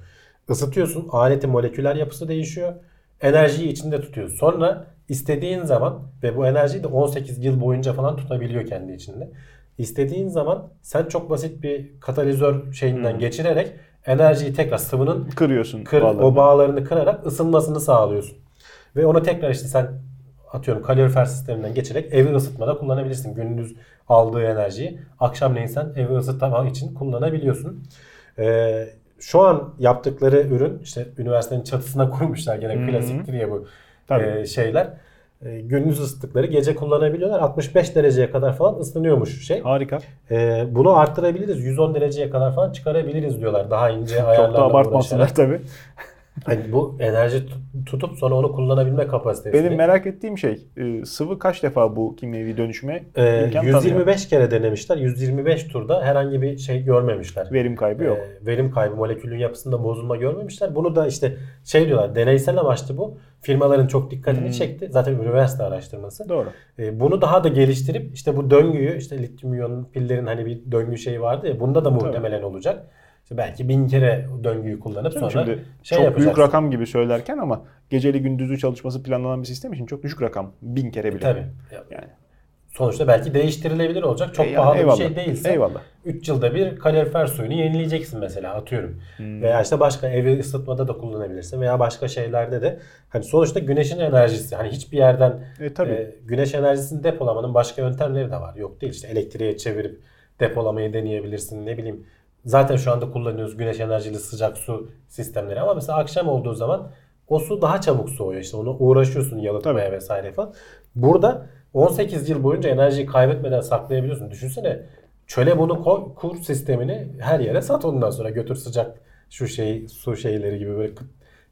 [SPEAKER 3] Isıtıyorsun aletin moleküler yapısı değişiyor. Enerjiyi içinde tutuyor. Sonra istediğin zaman ve bu enerjiyi de 18 yıl boyunca falan tutabiliyor kendi içinde. İstediğin zaman sen çok basit bir katalizör şeyinden geçirerek enerjiyi tekrar sıvının
[SPEAKER 2] Kırıyorsun
[SPEAKER 3] kır,
[SPEAKER 2] bağlarını.
[SPEAKER 3] o bağlarını kırarak ısınmasını sağlıyorsun. Ve onu tekrar işte sen atıyorum kalorifer sisteminden geçerek evi ısıtmada kullanabilirsin. Gündüz aldığı enerjiyi akşamleyin sen evi ısıtmak için kullanabiliyorsun. Ee, şu an yaptıkları ürün işte üniversitenin çatısına [LAUGHS] kurmuşlar gene klasiktir ya bu. E, şeyler. E, gündüz ısıttıkları gece kullanabiliyorlar. 65 dereceye kadar falan ısınıyormuş şey.
[SPEAKER 2] Harika.
[SPEAKER 3] E, bunu arttırabiliriz. 110 dereceye kadar falan çıkarabiliriz diyorlar. Daha ince [LAUGHS]
[SPEAKER 2] Çok
[SPEAKER 3] ayarlarla
[SPEAKER 2] da abartmasınlar tabii. [LAUGHS]
[SPEAKER 3] Hani bu enerji tut- tutup sonra onu kullanabilme kapasitesi.
[SPEAKER 2] Benim merak ettiğim şey e, sıvı kaç defa bu kimyevi dönüşüme
[SPEAKER 3] Ee,
[SPEAKER 2] imkan tanıyor?
[SPEAKER 3] 125 kere denemişler. 125 turda herhangi bir şey görmemişler.
[SPEAKER 2] Verim kaybı yok.
[SPEAKER 3] Ee, verim kaybı, molekülün yapısında bozulma görmemişler. Bunu da işte şey diyorlar, deneysel amaçlı bu. Firmaların çok dikkatini
[SPEAKER 2] Hmm.
[SPEAKER 3] çekti. Zaten üniversite araştırması.
[SPEAKER 2] Doğru.
[SPEAKER 3] Ee, bunu daha da geliştirip işte bu döngüyü, işte lityum iyon pillerin hani bir döngü şeyi vardı ya, bunda da muhtemelen olacak. İşte belki bin kere döngüyü kullanıp sonra
[SPEAKER 2] Şimdi
[SPEAKER 3] şey
[SPEAKER 2] çok büyük rakam gibi söylerken ama geceli gündüzü çalışması planlanan bir sistem için çok düşük rakam. Bin kere bile.
[SPEAKER 3] Tabii.
[SPEAKER 2] Yani.
[SPEAKER 3] Sonuçta belki değiştirilebilir olacak. Çok
[SPEAKER 2] E, yani
[SPEAKER 3] pahalı
[SPEAKER 2] eyvallah.
[SPEAKER 3] bir şey değilse.
[SPEAKER 2] Eyvallah.
[SPEAKER 3] 3 yılda bir kalorifer suyunu yenileyeceksin mesela atıyorum.
[SPEAKER 2] Hmm.
[SPEAKER 3] Veya işte başka evi ısıtmada da kullanabilirsin veya başka şeylerde de. Hani sonuçta güneşin enerjisi. Hani hiçbir yerden
[SPEAKER 2] E, tabii.
[SPEAKER 3] e, güneş enerjisini depolamanın başka yöntemleri de var. Yok değil işte elektriğe çevirip depolamayı deneyebilirsin ne bileyim. Zaten şu anda kullanıyoruz güneş enerjili sıcak su sistemleri ama mesela akşam olduğu zaman o su daha çabuk soğuyor. İşte onu uğraşıyorsun yalıtmaya
[SPEAKER 2] Tabii.
[SPEAKER 3] vesaire falan. Burada 18 yıl boyunca enerjiyi kaybetmeden saklayabiliyorsun. Düşünsene çöle bunu koy, kur sistemini her yere sat ondan sonra götür sıcak şu şey su şeyleri gibi böyle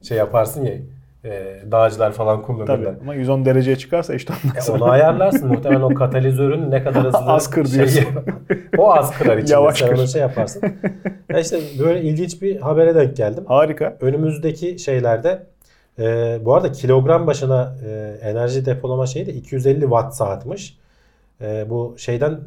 [SPEAKER 3] şey yaparsın ya e, dağcılar falan kullanırlar.
[SPEAKER 2] Tabii. Ama 110 dereceye çıkarsa işte ondan
[SPEAKER 3] E, onu ayarlarsın. Muhtemelen o katalizörün ne kadar [LAUGHS] hızlı
[SPEAKER 2] Az kır diyorsun. [LAUGHS]
[SPEAKER 3] o az kırar içinde.
[SPEAKER 2] Yavaş
[SPEAKER 3] Sen
[SPEAKER 2] kır.
[SPEAKER 3] onu şey yaparsın. [LAUGHS] ya işte böyle ilginç bir habere denk geldim.
[SPEAKER 2] harika.
[SPEAKER 3] Önümüzdeki şeylerde e, bu arada kilogram başına e, enerji depolama şeyi de 250 watt saatmiş. E, bu şeyden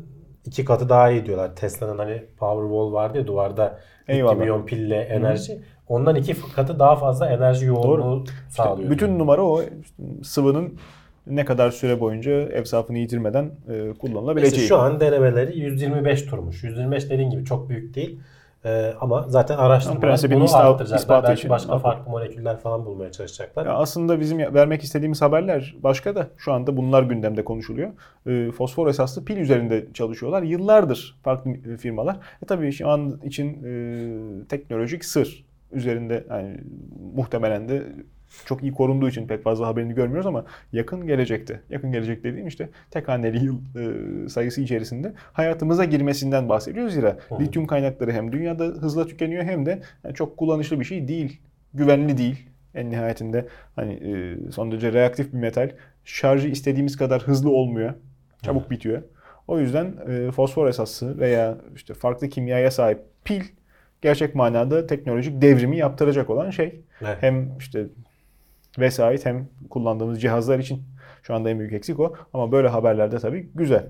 [SPEAKER 3] iki katı daha iyi diyorlar. Tesla'nın hani Powerwall vardı ya duvarda
[SPEAKER 2] Eyvallah.
[SPEAKER 3] lityum pille enerji. Ondan iki katı daha fazla enerji yoğunluğu sağlıyor.
[SPEAKER 2] Bütün numara o işte sıvının ne kadar süre boyunca evsafını yitirmeden e, kullanılabileceği.
[SPEAKER 3] İşte şu an denemeleri 125 turmuş. 125 dediğin gibi çok büyük değil. Ee, ama zaten araştırmalar
[SPEAKER 2] Prensibini
[SPEAKER 3] bunu arttıracaklar. Belki
[SPEAKER 2] için
[SPEAKER 3] başka farklı moleküller falan bulmaya çalışacaklar.
[SPEAKER 2] Ya aslında bizim vermek istediğimiz haberler başka da şu anda bunlar gündemde konuşuluyor. E, fosfor esaslı pil üzerinde çalışıyorlar. Yıllardır farklı e, firmalar. E tabii şu an için e, teknolojik sır üzerinde yani muhtemelen de çok iyi korunduğu için pek fazla haberini görmüyoruz ama yakın gelecekte, yakın gelecek dediğim işte tek haneli yıl e, sayısı içerisinde hayatımıza girmesinden bahsediyoruz. Zira
[SPEAKER 3] Hı.
[SPEAKER 2] lityum kaynakları hem dünyada hızla tükeniyor hem de yani çok kullanışlı bir şey değil. Güvenli değil. En nihayetinde hani e, son derece reaktif bir metal. Şarjı istediğimiz kadar hızlı olmuyor. Çabuk bitiyor. O yüzden e, fosfor esaslı veya işte farklı kimyaya sahip pil gerçek manada teknolojik devrimi yaptıracak olan şey.
[SPEAKER 3] Evet.
[SPEAKER 2] Hem işte vesait hem kullandığımız cihazlar için şu anda en büyük eksik o. Ama böyle haberlerde tabii güzel.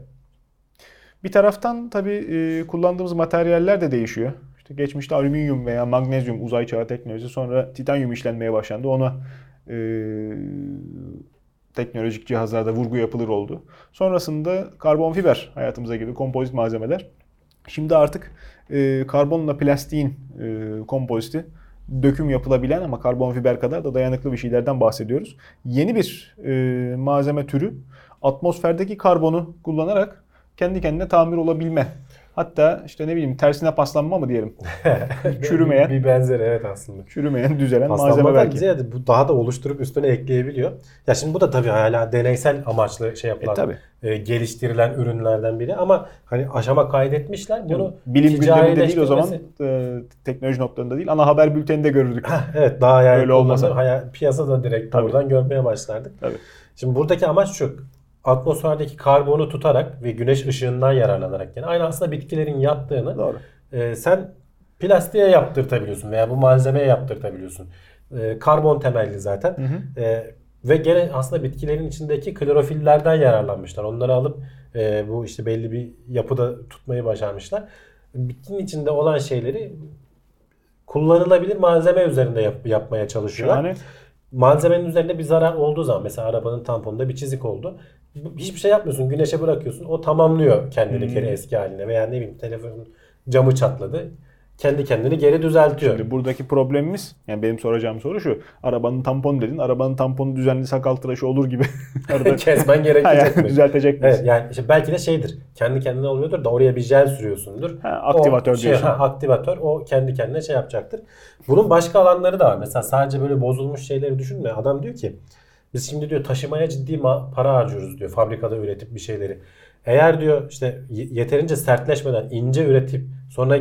[SPEAKER 2] Bir taraftan tabii e, kullandığımız materyaller de değişiyor. İşte geçmişte alüminyum veya magnezyum uzay çağı teknolojisi sonra titanyum işlenmeye başlandı. Ona e, teknolojik cihazlarda vurgu yapılır oldu. Sonrasında karbon fiber hayatımıza girdi. Kompozit malzemeler. Şimdi artık e, karbonla plastiğin e, kompoziti döküm yapılabilen ama karbon fiber kadar da dayanıklı bir şeylerden bahsediyoruz. Yeni bir e, malzeme türü atmosferdeki karbonu kullanarak kendi kendine tamir olabilme. Hatta işte ne bileyim tersine paslanma mı diyelim. [LAUGHS] Çürümeyen.
[SPEAKER 3] bir, benzeri evet aslında.
[SPEAKER 2] Çürümeyen, düzelen malzeme belki.
[SPEAKER 3] ziyade bu daha da oluşturup üstüne ekleyebiliyor. Ya şimdi bu da tabii hala deneysel amaçlı şey yapılan,
[SPEAKER 2] E, tabii.
[SPEAKER 3] e, geliştirilen ürünlerden biri ama hani aşama kaydetmişler. Bunu
[SPEAKER 2] Bilim gündeminde değil o zaman e, teknoloji notlarında değil ana haber bülteninde görürdük.
[SPEAKER 3] Evet daha yani
[SPEAKER 2] Öyle olmasa.
[SPEAKER 3] Hayal, piyasada direkt
[SPEAKER 2] Tabii.
[SPEAKER 3] buradan görmeye başlardık.
[SPEAKER 2] Tabii.
[SPEAKER 3] Şimdi buradaki amaç şu. Atmosferdeki karbonu tutarak ve güneş ışığından yararlanarak yani aynı aslında bitkilerin yaptığını
[SPEAKER 2] Doğru.
[SPEAKER 3] e, sen plastiğe yaptırtabiliyorsun veya bu malzemeye yaptırtabiliyorsun. E, karbon temelli zaten. E, Ve gene aslında bitkilerin içindeki klorofillerden yararlanmışlar. Onları alıp e, bu işte belli bir yapıda tutmayı başarmışlar. Bitkinin içinde olan şeyleri kullanılabilir malzeme üzerinde yap- yapmaya çalışıyorlar.
[SPEAKER 2] Şahane.
[SPEAKER 3] Malzemenin üzerinde bir zarar olduğu zaman mesela arabanın tamponunda bir çizik oldu. Hiçbir şey yapmıyorsun. Güneşe bırakıyorsun. O tamamlıyor kendini
[SPEAKER 2] Hmm.
[SPEAKER 3] eski haline. Veya ne bileyim telefonun camı çatladı. Kendi kendini geri düzeltiyor.
[SPEAKER 2] Şimdi buradaki problemimiz yani benim soracağım soru şu. Arabanın tamponu dedin. Arabanın tamponu düzenli sakal tıraşı olur gibi. [LAUGHS] [LAUGHS]
[SPEAKER 3] Kesmen gerekecek
[SPEAKER 2] yani
[SPEAKER 3] mi?
[SPEAKER 2] düzeltecek miyiz?
[SPEAKER 3] Evet yani işte belki de şeydir. Kendi kendine olmuyordur da oraya bir jel sürüyorsundur.
[SPEAKER 2] Ha, aktivatör
[SPEAKER 3] o şey,
[SPEAKER 2] diyorsun.
[SPEAKER 3] ha, aktivatör o kendi kendine şey yapacaktır. Bunun başka alanları da var. Mesela sadece böyle bozulmuş şeyleri düşünme. Adam diyor ki biz şimdi diyor taşımaya ciddi para harcıyoruz diyor fabrikada üretip bir şeyleri. Eğer diyor işte yeterince sertleşmeden ince üretip sonra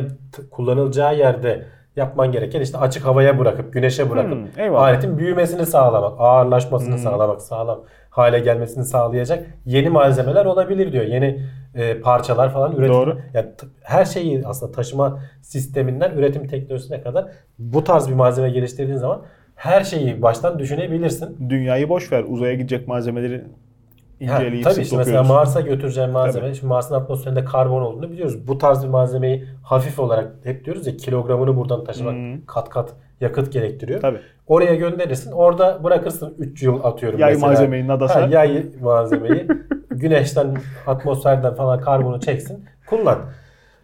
[SPEAKER 3] kullanılacağı yerde yapman gereken işte açık havaya bırakıp güneşe bırakıp
[SPEAKER 2] Hmm, eyvallah.
[SPEAKER 3] aletin büyümesini sağlamak, ağırlaşmasını sağlamak, sağlam hale gelmesini sağlayacak yeni malzemeler olabilir diyor. Yeni e, parçalar falan üretim.
[SPEAKER 2] Doğru.
[SPEAKER 3] Yani her şeyi aslında taşıma sisteminden üretim teknolojisine kadar bu tarz bir malzeme geliştirdiğin zaman her şeyi baştan düşünebilirsin.
[SPEAKER 2] Dünyayı boş ver. Uzaya gidecek malzemeleri
[SPEAKER 3] Ha,
[SPEAKER 2] inceleyip
[SPEAKER 3] tabii işte mesela. Mars'a götüreceğim malzeme. Şimdi Mars'ın atmosferinde karbon olduğunu biliyoruz. Bu tarz bir malzemeyi hafif olarak hep diyoruz ya kilogramını buradan taşımak
[SPEAKER 2] Hmm.
[SPEAKER 3] kat kat yakıt gerektiriyor.
[SPEAKER 2] Tabii.
[SPEAKER 3] Oraya gönderirsin. Orada bırakırsın 3 yıl atıyorum
[SPEAKER 2] Yay
[SPEAKER 3] mesela.
[SPEAKER 2] malzemeyi NADA'sa.
[SPEAKER 3] Ha, yay malzemeyi [LAUGHS] güneşten, atmosferden falan karbonu çeksin. Kullan.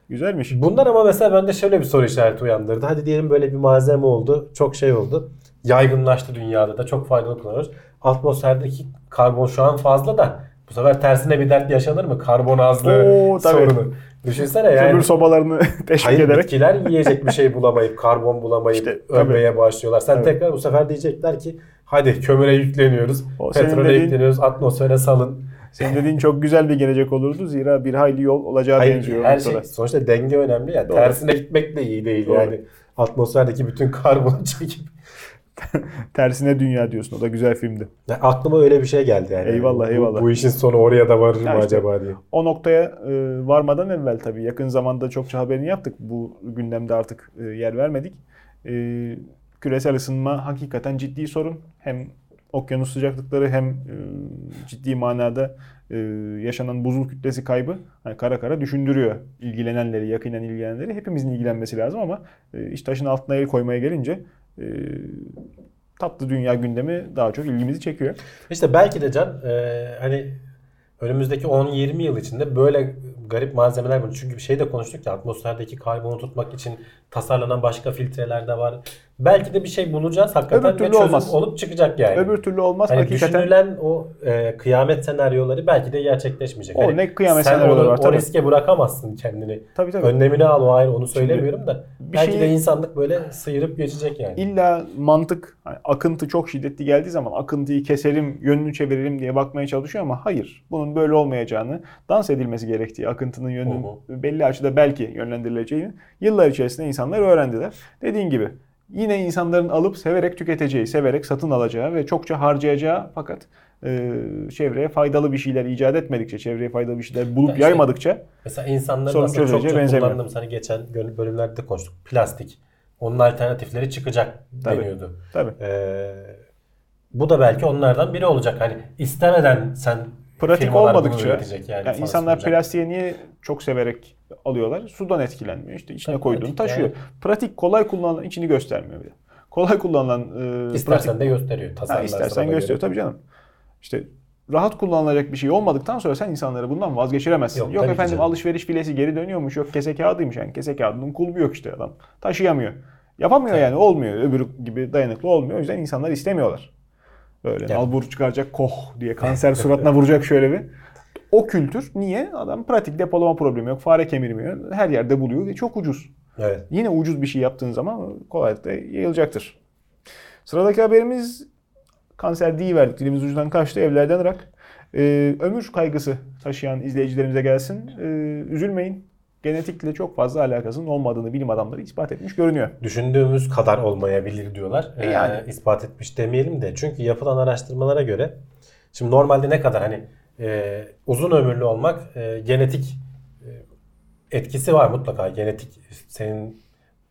[SPEAKER 2] Güzelmiş.
[SPEAKER 3] Bunlar ama mesela bende şöyle bir soru işareti uyandırdı. Hadi diyelim böyle bir malzeme oldu. Çok şey oldu. Yaygınlaştı dünyada da. Çok faydalı kullanıyoruz. Atmosferdeki karbon şu an fazla da bu sefer tersine bir dert yaşanır mı? Karbon azlığı
[SPEAKER 2] Oo, tabii.
[SPEAKER 3] sorunu. Düşünsene yani.
[SPEAKER 2] Kömür sobalarını [LAUGHS] teşvik
[SPEAKER 3] Hayır
[SPEAKER 2] ederek.
[SPEAKER 3] bitkiler yiyecek bir şey bulamayıp karbon bulamayıp
[SPEAKER 2] İşte,
[SPEAKER 3] ölmeye başlıyorlar. Sen
[SPEAKER 2] Evet.
[SPEAKER 3] tekrar bu sefer diyecekler ki hadi kömüre yükleniyoruz.
[SPEAKER 2] O
[SPEAKER 3] petrole
[SPEAKER 2] dediğin-
[SPEAKER 3] yükleniyoruz. Atmosfere salın.
[SPEAKER 2] Senin dediğin çok güzel bir gelecek olurdu. Zira bir hayli yol olacağı
[SPEAKER 3] Hayır,
[SPEAKER 2] benziyor.
[SPEAKER 3] her şey sonuçta denge önemli ya.
[SPEAKER 2] Doğru.
[SPEAKER 3] Tersine gitmek de iyi değil
[SPEAKER 2] Doğru.
[SPEAKER 3] yani. Atmosferdeki bütün karbonu [LAUGHS] çekip [LAUGHS]
[SPEAKER 2] Tersine dünya diyorsun. O da güzel filmdi.
[SPEAKER 3] Ya aklıma öyle bir şey geldi yani.
[SPEAKER 2] Eyvallah,
[SPEAKER 3] bu,
[SPEAKER 2] eyvallah.
[SPEAKER 3] Bu işin sonu oraya da varır mı
[SPEAKER 2] işte-
[SPEAKER 3] acaba diye.
[SPEAKER 2] O noktaya e, varmadan evvel tabii yakın zamanda çokça haberini yaptık. Bu gündemde artık e, yer vermedik. E, küresel ısınma hakikaten ciddi sorun. Hem okyanus sıcaklıkları hem e, ciddi manada e, yaşanan buzul kütlesi kaybı hani kara kara düşündürüyor ilgilenenleri, yakinen ilgilenenleri. Hepimizin ilgilenmesi lazım ama e, iş taşın altına el koymaya gelince e, tatlı dünya gündemi daha çok ilgimizi çekiyor.
[SPEAKER 3] İşte belki de Can e, hani önümüzdeki 10-20 yıl içinde böyle garip malzemeler bulun. Çünkü bir şey de konuştuk ya atmosferdeki karbonu tutmak için tasarlanan başka filtreler de var. Belki de bir şey bulacağız hakikaten
[SPEAKER 2] Öbür türlü
[SPEAKER 3] ve çözüm
[SPEAKER 2] olmaz.
[SPEAKER 3] olup çıkacak yani.
[SPEAKER 2] Öbür türlü olmaz.
[SPEAKER 3] Hani
[SPEAKER 2] hakikaten
[SPEAKER 3] düşünülen o e, kıyamet senaryoları belki de gerçekleşmeyecek.
[SPEAKER 2] O
[SPEAKER 3] Hani
[SPEAKER 2] ne kıyamet
[SPEAKER 3] sen
[SPEAKER 2] senaryoları
[SPEAKER 3] onu,
[SPEAKER 2] var,
[SPEAKER 3] o
[SPEAKER 2] tabii.
[SPEAKER 3] riske bırakamazsın kendini.
[SPEAKER 2] tabii tabii.
[SPEAKER 3] Önlemini al o ayrı onu söylemiyorum da.
[SPEAKER 2] bir
[SPEAKER 3] belki
[SPEAKER 2] şeyi-
[SPEAKER 3] de insanlık böyle sıyırıp geçecek yani.
[SPEAKER 2] İlla mantık, hani akıntı çok şiddetli geldiği zaman akıntıyı keselim, yönünü çevirelim diye bakmaya çalışıyor ama hayır. Bunun böyle olmayacağını, dans edilmesi gerektiği, akıntının yönünün
[SPEAKER 3] Hı
[SPEAKER 2] belli açıda belki yönlendirileceğini yıllar içerisinde insanlar öğrendiler. Dediğin gibi yine insanların alıp severek tüketeceği, severek satın alacağı ve çokça harcayacağı fakat e, çevreye faydalı bir şeyler icat etmedikçe, çevreye faydalı bir şeyler bulup
[SPEAKER 3] işte-
[SPEAKER 2] yaymadıkça
[SPEAKER 3] Mesela insanların
[SPEAKER 2] Sorun çözüleceğe
[SPEAKER 3] çokça
[SPEAKER 2] benzemiyor.
[SPEAKER 3] kullandığımız hani geçen bölümlerde de konuştuk. Plastik. Onun alternatifleri çıkacak
[SPEAKER 2] Tabii.
[SPEAKER 3] deniyordu.
[SPEAKER 2] tabii
[SPEAKER 3] Ee, bu da belki onlardan biri olacak. Hani istemeden sen
[SPEAKER 2] pratik olmadıkça
[SPEAKER 3] yani.
[SPEAKER 2] yani insanlar
[SPEAKER 3] sunacak.
[SPEAKER 2] plastiğe niye çok severek alıyorlar? Sudan etkilenmiyor. İşte içine
[SPEAKER 3] Tabii,
[SPEAKER 2] koyduğunu taşıyor.
[SPEAKER 3] yani.
[SPEAKER 2] Pratik kolay kullanılan içini göstermiyor bile. Kolay kullanılan e,
[SPEAKER 3] İstersen
[SPEAKER 2] pratik,
[SPEAKER 3] de gösteriyor.
[SPEAKER 2] ha, istersen gösteriyor tabii canım. İşte rahat kullanılacak bir şey olmadıktan sonra sen insanları bundan vazgeçiremezsin.
[SPEAKER 3] Yok,
[SPEAKER 2] Yok, efendim alışveriş filesi geri dönüyormuş. Yok kese kağıdıymış. Yani kese kağıdının kulbu yok işte adam. Taşıyamıyor. Yapamıyor yani olmuyor. Öbürü gibi dayanıklı olmuyor. O yüzden insanlar istemiyorlar. Böyle
[SPEAKER 3] Yani-
[SPEAKER 2] nalbur çıkaracak koh diye [LAUGHS] kanser suratına vuracak şöyle bir. O kültür niye? Adam pratik depolama problemi yok. Fare kemirmiyor. Her yerde buluyor ve çok ucuz.
[SPEAKER 3] Evet.
[SPEAKER 2] Yine ucuz bir şey yaptığın zaman kolaylıkla yayılacaktır. Sıradaki haberimiz kanser verdik. Dilimiz ucundan kaçtı. Evlerden ırak. Ee, ömür kaygısı taşıyan izleyicilerimize gelsin. Ee, üzülmeyin. Genetikle çok fazla alakasının olmadığını bilim adamları ispat etmiş görünüyor.
[SPEAKER 3] Düşündüğümüz kadar olmayabilir diyorlar.
[SPEAKER 2] E yani.
[SPEAKER 3] Ee, ispat etmiş demeyelim de. Çünkü yapılan araştırmalara göre şimdi normalde ne kadar hani e, uzun ömürlü olmak e, genetik e, etkisi var mutlaka. Genetik senin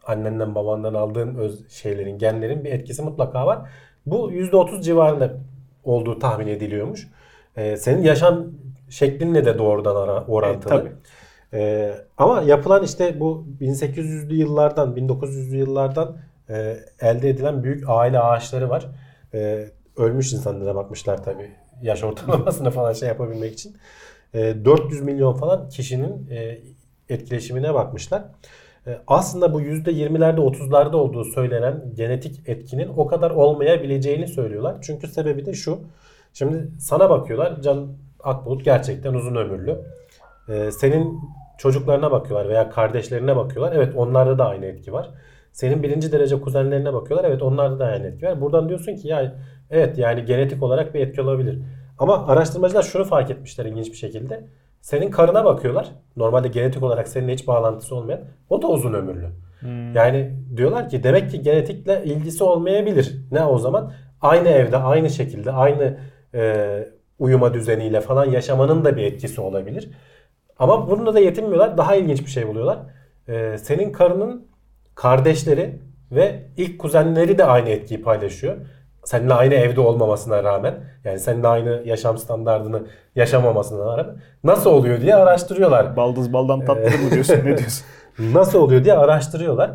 [SPEAKER 3] annenden babandan aldığın öz şeylerin, genlerin bir etkisi mutlaka var. Bu %30 civarında olduğu tahmin ediliyormuş. E, senin yaşam şeklinle de doğrudan ara, orantılı.
[SPEAKER 2] tabii.
[SPEAKER 3] E, ama yapılan işte bu 1800'lü yıllardan 1900'lü yıllardan e, elde edilen büyük aile ağaçları var. E, ölmüş insanlara bakmışlar tabii yaş ortalamasını [LAUGHS] falan şey yapabilmek için. E, 400 milyon falan kişinin e, etkileşimine bakmışlar. E, aslında bu %20'lerde 30'larda olduğu söylenen genetik etkinin o kadar olmayabileceğini söylüyorlar. Çünkü sebebi de şu. Şimdi sana bakıyorlar. Can Akbulut gerçekten uzun ömürlü. E, senin çocuklarına bakıyorlar veya kardeşlerine bakıyorlar. Evet onlarda da aynı etki var. Senin birinci derece kuzenlerine bakıyorlar. Evet onlarda da aynı etki var. Buradan diyorsun ki ya evet yani genetik olarak bir etki olabilir. Ama araştırmacılar şunu fark etmişler ilginç bir şekilde. Senin karına bakıyorlar. Normalde genetik olarak seninle hiç bağlantısı olmayan. O da uzun ömürlü. Yani diyorlar ki demek ki genetikle ilgisi olmayabilir. Ne o zaman? Aynı evde, aynı şekilde, aynı e, uyuma düzeniyle falan yaşamanın da bir etkisi olabilir. Ama bununla da yetinmiyorlar. Daha ilginç bir şey buluyorlar. E, senin karının kardeşleri ve ilk kuzenleri de aynı etkiyi paylaşıyor. Seninle aynı evde olmamasına rağmen yani seninle aynı yaşam standartını yaşamamasına rağmen nasıl oluyor diye araştırıyorlar.
[SPEAKER 2] Baldız baldan tatlıdır mı diyorsun? ne diyorsun? [LAUGHS]
[SPEAKER 3] Nasıl oluyor diye araştırıyorlar.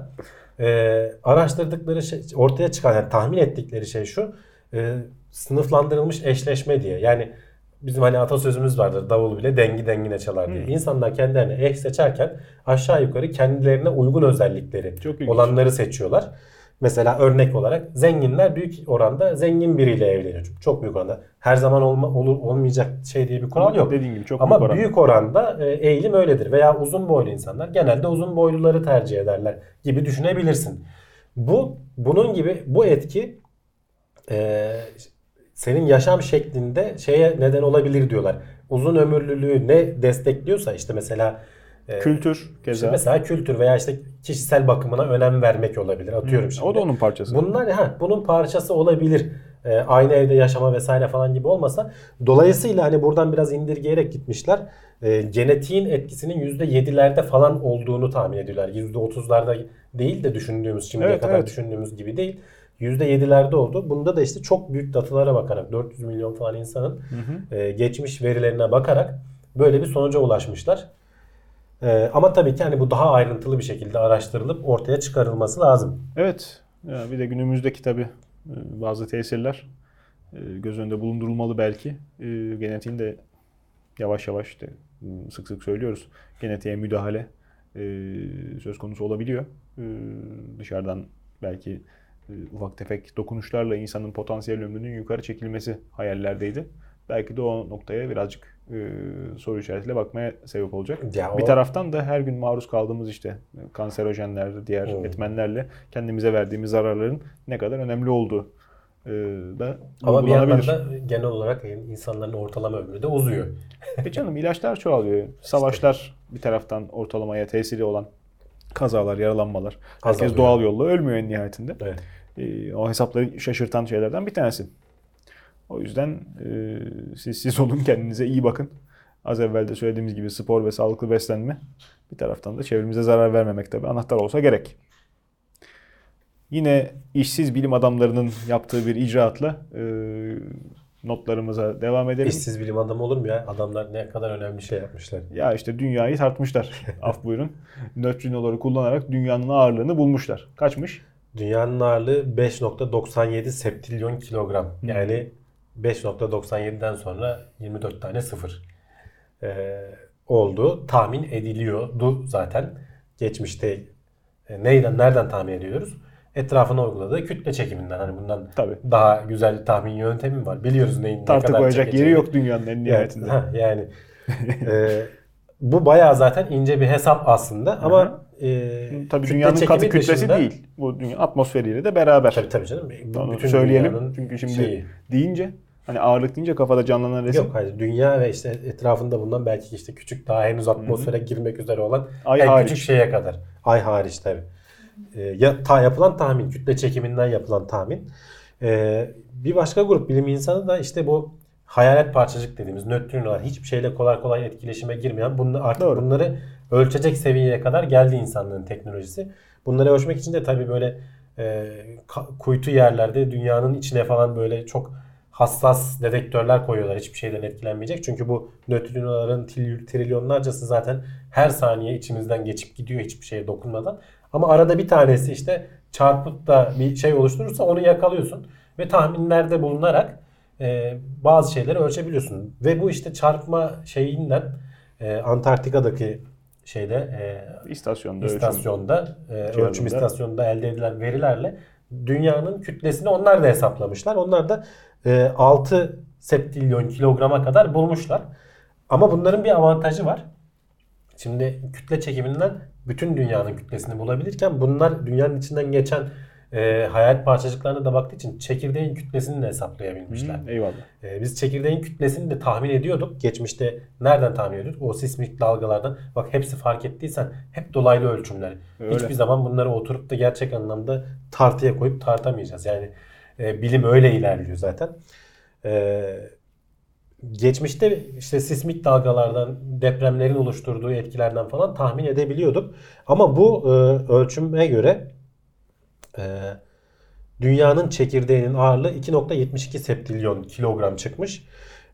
[SPEAKER 3] Ee, araştırdıkları şey, ortaya çıkan yani tahmin ettikleri şey şu. e, sınıflandırılmış eşleşme diye. Yani bizim hani atasözümüz vardır. Davul bile dengi dengine çalar diye. İnsanlar kendilerine eş seçerken aşağı yukarı kendilerine uygun özellikleri
[SPEAKER 2] Çok
[SPEAKER 3] olanları seçiyorlar. Mesela örnek olarak zenginler büyük oranda zengin biriyle evleniyor. Çok büyük oranda. Her zaman olma, olur, olmayacak şey diye bir kural yok.
[SPEAKER 2] Dediğin gibi çok
[SPEAKER 3] Ama
[SPEAKER 2] büyük oran.
[SPEAKER 3] büyük oranda e, eğilim öyledir. Veya uzun boylu insanlar genelde uzun boyluları tercih ederler gibi düşünebilirsin. Bu bunun gibi bu etki e, senin yaşam şeklinde şeye neden olabilir diyorlar. Uzun ömürlülüğü ne destekliyorsa işte mesela e,
[SPEAKER 2] Kültür
[SPEAKER 3] işte
[SPEAKER 2] keza.
[SPEAKER 3] mesela kültür veya işte kişisel bakımına önem vermek olabilir. Atıyorum şimdi.
[SPEAKER 2] o da onun parçası.
[SPEAKER 3] Bunlar ha bunun parçası olabilir. Ee, aynı evde yaşama vesaire falan gibi olmasa. Dolayısıyla hani buradan biraz indirgeyerek gitmişler. Ee, genetiğin etkisinin %7'lerde falan olduğunu tahmin ediyorlar. %30'larda değil de düşündüğümüz şimdiye
[SPEAKER 2] Evet,
[SPEAKER 3] kadar
[SPEAKER 2] evet.
[SPEAKER 3] düşündüğümüz gibi değil. %7'lerde oldu. Bunda da işte çok büyük datalara bakarak 400 milyon falan insanın e, geçmiş verilerine bakarak böyle bir sonuca ulaşmışlar. Ee, ama tabii ki hani bu daha ayrıntılı bir şekilde araştırılıp ortaya çıkarılması lazım.
[SPEAKER 2] Evet. Ya bir de günümüzdeki tabi bazı tesirler e, göz önünde bulundurulmalı belki. E, Genetiğin de yavaş yavaş işte m, sık sık söylüyoruz. Genetiğe müdahale e, söz konusu olabiliyor. E, Dışarıdan belki e, ufak tefek dokunuşlarla insanın potansiyel ömrünün yukarı çekilmesi hayallerdeydi. Belki de o noktaya birazcık e, soru işaretiyle bakmaya sebep olacak.
[SPEAKER 3] Ya
[SPEAKER 2] Bir
[SPEAKER 3] o-
[SPEAKER 2] taraftan da her gün maruz kaldığımız işte kanserojenler, diğer
[SPEAKER 3] Hmm.
[SPEAKER 2] etmenlerle kendimize verdiğimiz zararların ne kadar önemli olduğu e, da
[SPEAKER 3] Ama bir yandan da genel olarak insanların ortalama ömrü de uzuyor.
[SPEAKER 2] E canım ilaçlar çoğalıyor. [LAUGHS] Savaşlar bir taraftan ortalamaya tesiri olan kazalar, yaralanmalar. Herkes
[SPEAKER 3] Azalıyor.
[SPEAKER 2] doğal yolla ölmüyor en nihayetinde.
[SPEAKER 3] Evet.
[SPEAKER 2] E, o hesapları şaşırtan şeylerden bir tanesi. O yüzden e, siz siz olun kendinize iyi bakın. Az evvel de söylediğimiz gibi spor ve sağlıklı beslenme. Bir taraftan da çevremize zarar vermemek tabii anahtar olsa gerek. Yine işsiz bilim adamlarının yaptığı bir icraatla e, notlarımıza devam edelim.
[SPEAKER 3] İşsiz bilim adamı olur mu ya? Adamlar ne kadar önemli şey yapmışlar.
[SPEAKER 2] Ya işte dünyayı tartmışlar. [LAUGHS] Af buyurun. Nötrinoları kullanarak dünyanın ağırlığını bulmuşlar. Kaçmış?
[SPEAKER 3] Dünyanın ağırlığı 5.97 septilyon kilogram. Yani 5.97'den sonra 24 tane sıfır ee, oldu. Tahmin ediliyordu zaten. Geçmişte e, neyden nereden tahmin ediyoruz? Etrafına uyguladığı kütle çekiminden. Hani bundan
[SPEAKER 2] Tabii.
[SPEAKER 3] daha güzel bir tahmin yöntemi var. Biliyoruz neyin ne
[SPEAKER 2] Tartı
[SPEAKER 3] kadar
[SPEAKER 2] koyacak yeri yok dünyanın en nihayetinde.
[SPEAKER 3] Ha, [LAUGHS] yani e, bu bayağı zaten ince bir hesap aslında ama e,
[SPEAKER 2] Tabii dünyanın katı kütlesi
[SPEAKER 3] dışında-
[SPEAKER 2] değil. Bu dünya atmosferiyle de beraber.
[SPEAKER 3] Tabii tabii canım. Bu
[SPEAKER 2] Onu
[SPEAKER 3] bütün
[SPEAKER 2] söyleyelim. Çünkü şimdi
[SPEAKER 3] şeyi.
[SPEAKER 2] deyince hani ağırlık deyince kafada canlanan resim.
[SPEAKER 3] Yok hayır. Dünya ve işte etrafında bulunan belki işte küçük daha henüz atmosfere girmek üzere olan
[SPEAKER 2] Ay
[SPEAKER 3] en
[SPEAKER 2] hariç.
[SPEAKER 3] küçük şeye kadar. Ay hariç tabii. Ee, ya, ta yapılan tahmin, kütle çekiminden yapılan tahmin. Ee, bir başka grup bilim insanı da işte bu hayalet parçacık dediğimiz nötrinolar hiçbir şeyle kolay kolay etkileşime girmeyen bunları artık
[SPEAKER 2] Doğru.
[SPEAKER 3] bunları ölçecek seviyeye kadar geldi insanlığın teknolojisi. Bunları ölçmek için de tabii böyle e, kuytu yerlerde dünyanın içine falan böyle çok hassas dedektörler koyuyorlar hiçbir şeyden etkilenmeyecek. Çünkü bu nötrinoların tril- trilyonlarcası zaten her saniye içimizden geçip gidiyor hiçbir şeye dokunmadan. Ama arada bir tanesi işte çarpıp da bir şey oluşturursa onu yakalıyorsun. Ve tahminlerde bulunarak e, bazı şeyleri ölçebiliyorsun. Ve bu işte çarpma şeyinden e, Antarktika'daki şeyde e,
[SPEAKER 2] İstasyonda ölçüm.
[SPEAKER 3] istasyonda, e, ölçüm istasyonunda elde edilen verilerle dünyanın kütlesini onlar da hesaplamışlar. Onlar da e, 6 septilyon kilograma kadar bulmuşlar. Ama bunların bir avantajı var. Şimdi kütle çekiminden bütün dünyanın kütlesini bulabilirken bunlar dünyanın içinden geçen e, hayat parçacıklarına da baktığı için çekirdeğin kütlesini de hesaplayabilmişler.
[SPEAKER 2] Hı, Eyvallah.
[SPEAKER 3] Ee, biz çekirdeğin kütlesini de tahmin ediyorduk. Geçmişte nereden tahmin ediyorduk? O sismik dalgalardan. Bak hepsi fark ettiysen hep dolaylı ölçümler.
[SPEAKER 2] Öyle.
[SPEAKER 3] Hiçbir zaman bunları oturup da gerçek anlamda tartıya koyup tartamayacağız. Yani e, bilim öyle ilerliyor zaten. Ee, geçmişte işte sismik dalgalardan, depremlerin oluşturduğu etkilerden falan tahmin edebiliyorduk. Ama bu e, ölçüme göre e, dünyanın çekirdeğinin ağırlığı 2.72 septilyon kilogram çıkmış.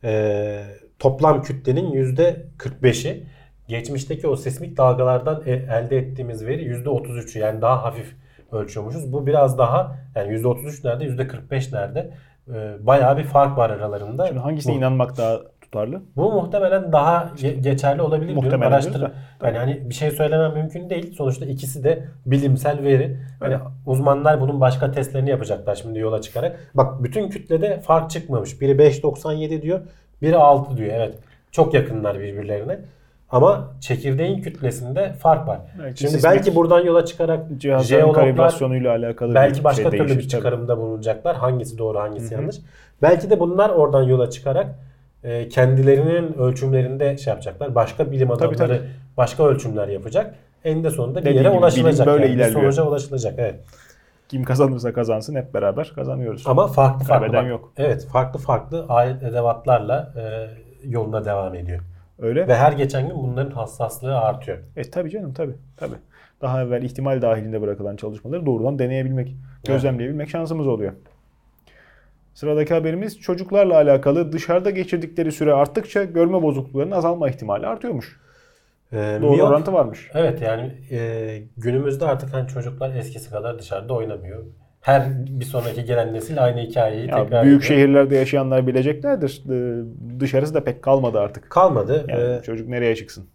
[SPEAKER 3] E, toplam kütlenin %45'i. Geçmişteki o sismik dalgalardan e- elde ettiğimiz veri %33'ü yani daha hafif ölçüyormuşuz. Bu biraz daha yani %33 nerede %45 nerede? E, bayağı bir fark var aralarında.
[SPEAKER 2] Şimdi hangisine
[SPEAKER 3] Bu-
[SPEAKER 2] inanmak daha tutarlı?
[SPEAKER 3] bu muhtemelen daha ge- geçerli olabilir diyorum.
[SPEAKER 2] Muhtemelen
[SPEAKER 3] Araştır.
[SPEAKER 2] diyoruz da,
[SPEAKER 3] Yani hani bir şey söylemem mümkün değil. Sonuçta ikisi de bilimsel veri. Hani uzmanlar bunun başka testlerini yapacaklar şimdi yola çıkarak. Bak bütün kütlede fark çıkmamış. Biri 5.97 diyor, biri 6 diyor. Evet. Çok yakınlar birbirlerine. Ama çekirdeğin kütlesinde fark var.
[SPEAKER 2] Belki
[SPEAKER 3] Şimdi belki buradan yola çıkarak
[SPEAKER 2] kalibrasyonuyla alakalı
[SPEAKER 3] belki
[SPEAKER 2] bir
[SPEAKER 3] başka
[SPEAKER 2] şey
[SPEAKER 3] türlü bir çıkarımda bulunacaklar. Hangisi doğru, hangisi yanlış. Belki de bunlar oradan yola çıkarak e, kendilerinin ölçümlerinde şey yapacaklar. Başka bilim
[SPEAKER 2] Tabii,
[SPEAKER 3] adamları
[SPEAKER 2] tabii.
[SPEAKER 3] başka ölçümler yapacak. Eninde sonunda bir yere
[SPEAKER 2] gibi
[SPEAKER 3] ulaşılacak.
[SPEAKER 2] bilim böyle
[SPEAKER 3] yani. Bir
[SPEAKER 2] ilerliyor.
[SPEAKER 3] sonuca ulaşılacak. Evet.
[SPEAKER 2] Kim kazanırsa kazansın hep beraber kazanıyoruz.
[SPEAKER 3] Ama farklı farklı. Bak.
[SPEAKER 2] yok.
[SPEAKER 3] Evet, farklı farklı alet edevatlarla e, yoluna devam ediyor.
[SPEAKER 2] Öyle.
[SPEAKER 3] Ve her geçen gün bunların hassaslığı artıyor.
[SPEAKER 2] E tabii canım tabii. Tabii. Daha evvel ihtimal dahilinde bırakılan çalışmaları doğrudan deneyebilmek, gözlemleyebilmek şansımız oluyor. Sıradaki haberimiz çocuklarla alakalı dışarıda geçirdikleri süre arttıkça görme bozukluklarının azalma ihtimali artıyormuş.
[SPEAKER 3] E,
[SPEAKER 2] Doğru
[SPEAKER 3] miyop-
[SPEAKER 2] orantı varmış.
[SPEAKER 3] Evet yani e, günümüzde artık hani çocuklar eskisi kadar dışarıda oynamıyor. Her bir sonraki gelen nesil aynı hikayeyi
[SPEAKER 2] Ya
[SPEAKER 3] tekrar
[SPEAKER 2] büyük
[SPEAKER 3] ediyor.
[SPEAKER 2] şehirlerde yaşayanlar bileceklerdir. Ee, Dışarısı da pek kalmadı artık.
[SPEAKER 3] kalmadı.
[SPEAKER 2] Yani
[SPEAKER 3] E,
[SPEAKER 2] çocuk nereye çıksın?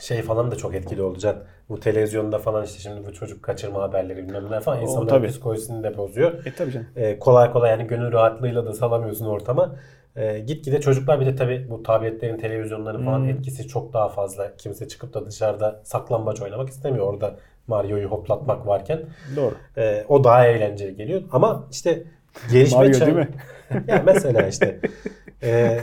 [SPEAKER 3] şey falan da çok etkili olacak. Bu televizyonda falan işte şimdi bu çocuk kaçırma haberleri bilmem ne falan
[SPEAKER 2] O
[SPEAKER 3] insanların
[SPEAKER 2] tabii.
[SPEAKER 3] psikolojisini de bozuyor.
[SPEAKER 2] E tabii canım.
[SPEAKER 3] E, kolay kolay yani gönül rahatlığıyla da salamıyorsun ortama. E, gitgide çocuklar bir de tabii bu tabletlerin, televizyonların falan
[SPEAKER 2] Hmm.
[SPEAKER 3] etkisi çok daha fazla. Kimse çıkıp da dışarıda saklambaç oynamak istemiyor. Orada Mario'yu hoplatmak varken.
[SPEAKER 2] Doğru.
[SPEAKER 3] E, o daha eğlenceli geliyor. Ama işte gelişme
[SPEAKER 2] Mario
[SPEAKER 3] çağı-
[SPEAKER 2] değil mi? [LAUGHS]
[SPEAKER 3] ya mesela işte e,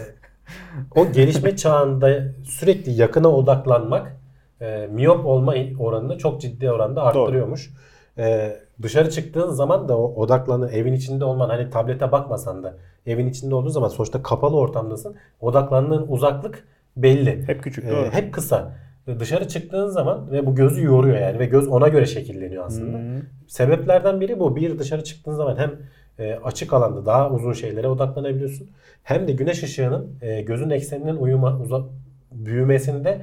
[SPEAKER 3] o gelişme çağında sürekli yakına odaklanmak e, miyop olma oranını çok ciddi oranda arttırıyormuş. E, dışarı çıktığın zaman da o odaklanı evin içinde olman hani tablete bakmasan da evin içinde olduğun zaman sonuçta kapalı ortamdasın. Odaklandığın uzaklık belli.
[SPEAKER 2] Hep küçük
[SPEAKER 3] E,
[SPEAKER 2] doğru.
[SPEAKER 3] hep kısa. E, Dışarı çıktığın zaman ve bu gözü yoruyor yani ve göz ona göre şekilleniyor aslında.
[SPEAKER 2] Hmm.
[SPEAKER 3] Sebeplerden biri bu. Bir dışarı çıktığın zaman hem e, açık alanda daha uzun şeylere odaklanabiliyorsun. Hem de güneş ışığının e, gözün ekseninin uyuma, uza, büyümesinde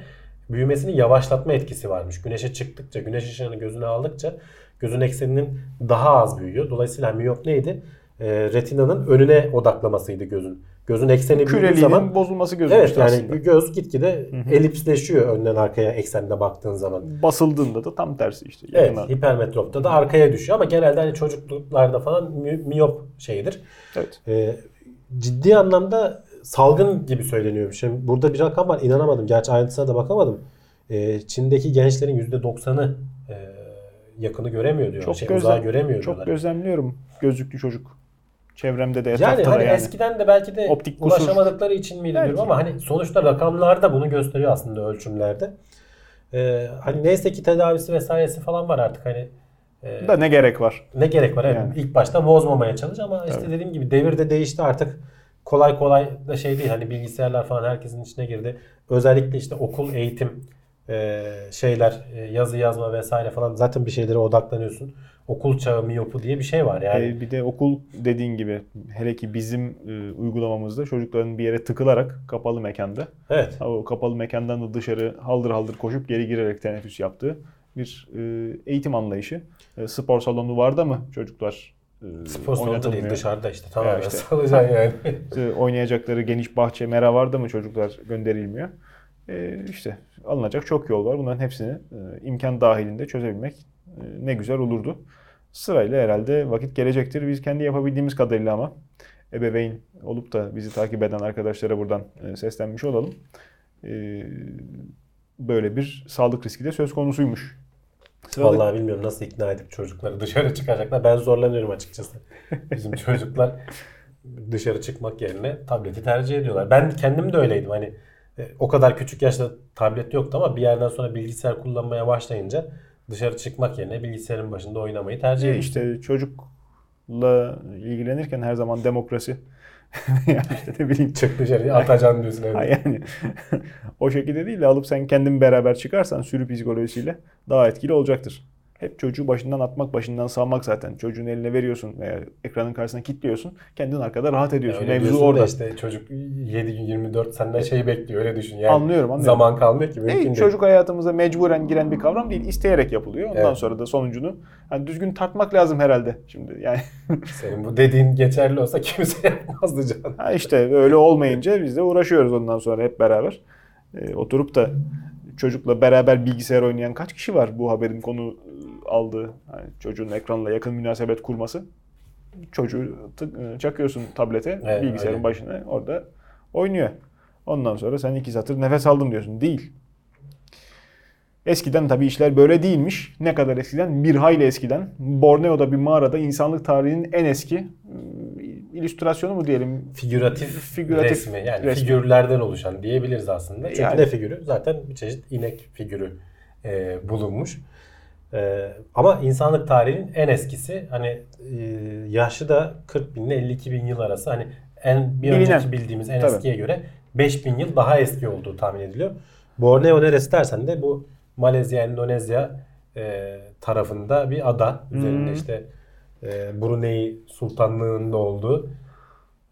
[SPEAKER 3] büyümesini yavaşlatma etkisi varmış. Güneşe çıktıkça, güneş ışığını gözüne aldıkça gözün ekseninin daha az büyüyor. Dolayısıyla miyop neydi? E, retinanın önüne odaklamasıydı gözün. Gözün ekseni büyüdüğü zaman
[SPEAKER 2] bozulması
[SPEAKER 3] Evet
[SPEAKER 2] gözükmüştü
[SPEAKER 3] yani
[SPEAKER 2] aslında.
[SPEAKER 3] göz gitgide elipsleşiyor önden arkaya eksende baktığın zaman.
[SPEAKER 2] Basıldığında da tam tersi işte.
[SPEAKER 3] Evet, hipermetropta da arkaya düşüyor ama genelde hani çocukluklarda falan mi- miyop şeyidir.
[SPEAKER 2] Evet.
[SPEAKER 3] Ee, ciddi anlamda salgın gibi söyleniyor. Şimdi burada bir rakam var inanamadım. Gerçi ayrıntısına da bakamadım. Ee, Çin'deki gençlerin %90'ı e, yakını göremiyor diyor.
[SPEAKER 2] Çok
[SPEAKER 3] şey,
[SPEAKER 2] gözlem-
[SPEAKER 3] göremiyor
[SPEAKER 2] Çok
[SPEAKER 3] diyorlar.
[SPEAKER 2] gözlemliyorum gözlüklü çocuk. Çevremde de
[SPEAKER 3] Yani hani
[SPEAKER 2] yani.
[SPEAKER 3] eskiden de belki de
[SPEAKER 2] Optik kusur.
[SPEAKER 3] ulaşamadıkları için miydi
[SPEAKER 2] Belki.
[SPEAKER 3] diyorum ama hani sonuçta rakamlarda bunu gösteriyor aslında ölçümlerde. Ee, hani neyse ki tedavisi vesairesi falan var artık hani e,
[SPEAKER 2] Da ne gerek var?
[SPEAKER 3] ne gerek var evet.
[SPEAKER 2] Yani.
[SPEAKER 3] İlk başta bozmamaya çalış ama işte
[SPEAKER 2] Tabii.
[SPEAKER 3] dediğim gibi devir de değişti artık. Kolay kolay da şey değil hani bilgisayarlar falan herkesin içine girdi. Özellikle işte okul eğitim e, şeyler e, yazı yazma vesaire falan zaten bir şeylere odaklanıyorsun. Okul çağı miyopu diye bir şey var yani.
[SPEAKER 2] Ee, bir de okul dediğin gibi hele ki bizim e, uygulamamızda çocukların bir yere tıkılarak kapalı mekanda
[SPEAKER 3] evet.
[SPEAKER 2] o kapalı mekandan da dışarı haldır haldır koşup geri girerek teneffüs yaptığı bir e, eğitim anlayışı. E, spor salonu vardı mı çocuklar e,
[SPEAKER 3] Spor salonu değil dışarıda işte tamamen
[SPEAKER 2] işte. [LAUGHS]
[SPEAKER 3] salacaksın yani. [LAUGHS]
[SPEAKER 2] İşte oynayacakları geniş bahçe mera vardı mı çocuklar gönderilmiyor. E, işte alınacak çok yol var. Bunların hepsini e, imkan dahilinde çözebilmek e, ne güzel olurdu. Sırayla herhalde vakit gelecektir. Biz kendi yapabildiğimiz kadarıyla ama ebeveyn olup da bizi takip eden arkadaşlara buradan e, seslenmiş olalım. E, böyle bir sağlık riski de söz konusuymuş.
[SPEAKER 3] Vallahi bilmiyorum nasıl ikna edip çocukları dışarı çıkacaklar. Ben zorlanıyorum açıkçası. Bizim çocuklar dışarı çıkmak yerine tableti tercih ediyorlar. Ben kendim de öyleydim. Hani e, o kadar küçük yaşta tablet yoktu ama bir yerden sonra bilgisayar kullanmaya başlayınca dışarı çıkmak yerine bilgisayarın başında oynamayı tercih
[SPEAKER 2] E,
[SPEAKER 3] ediyorum.
[SPEAKER 2] işte çocukla ilgilenirken her zaman demokrasi [LAUGHS] yani işte ne bileyim
[SPEAKER 3] Çık dışarı atacaksın [LAUGHS] diyorsun evde.
[SPEAKER 2] Ha yani [LAUGHS] o şekilde değil de alıp sen kendin beraber çıkarsan sürü psikolojisiyle daha etkili olacaktır. Hep çocuğu başından atmak, başından salmak zaten. Çocuğun eline veriyorsun veya ekranın karşısına kilitliyorsun. Kendin arkada rahat ediyorsun.
[SPEAKER 3] Öyle
[SPEAKER 2] Mevzu orada.
[SPEAKER 3] işte çocuk 7 gün 24 senden şey bekliyor öyle düşün. Yani
[SPEAKER 2] Anlıyorum, anlıyorum.
[SPEAKER 3] Zaman kalmıyor ki mümkün
[SPEAKER 2] Değil,
[SPEAKER 3] değil.
[SPEAKER 2] çocuk hayatımıza mecburen giren bir kavram değil. isteyerek yapılıyor. Ondan
[SPEAKER 3] Evet.
[SPEAKER 2] sonra da sonucunu hani düzgün tartmak lazım herhalde. Şimdi yani [LAUGHS]
[SPEAKER 3] Senin bu dediğin geçerli olsa kimse [LAUGHS] yapmazdı canım.
[SPEAKER 2] Ha işte öyle olmayınca biz de uğraşıyoruz ondan sonra hep beraber. Ee, oturup da çocukla beraber bilgisayar oynayan kaç kişi var bu haberin konu aldığı? Yani çocuğun ekranla yakın münasebet kurması. Çocuğu tık- e, çakıyorsun tablete,
[SPEAKER 3] Evet,
[SPEAKER 2] bilgisayarın
[SPEAKER 3] öyle.
[SPEAKER 2] başına orada oynuyor. Ondan sonra sen iki satır nefes aldın diyorsun. Değil. Eskiden tabii işler böyle değilmiş. Ne kadar eskiden? Bir hayli eskiden. Borneo'da bir mağarada insanlık tarihinin en eski e, illüstrasyonu mu diyelim?
[SPEAKER 3] Figüratif,
[SPEAKER 2] Figüratif
[SPEAKER 3] resmi yani
[SPEAKER 2] resmi.
[SPEAKER 3] figürlerden oluşan diyebiliriz aslında. Çünkü
[SPEAKER 2] Yani.
[SPEAKER 3] ne figürü? Zaten bir çeşit inek figürü e, bulunmuş. E, ama insanlık tarihinin en eskisi hani e, yaşı da 40 bin ile 52 bin yıl arası hani en bir
[SPEAKER 2] Bilinen.
[SPEAKER 3] önceki bildiğimiz en
[SPEAKER 2] Tabii.
[SPEAKER 3] eskiye göre 5000 yıl daha eski olduğu tahmin ediliyor. Borneo neresi dersen de bu Malezya, Endonezya e, tarafında bir ada. Üzerinde
[SPEAKER 2] Hmm.
[SPEAKER 3] işte e, Brunei Sultanlığı'nda olduğu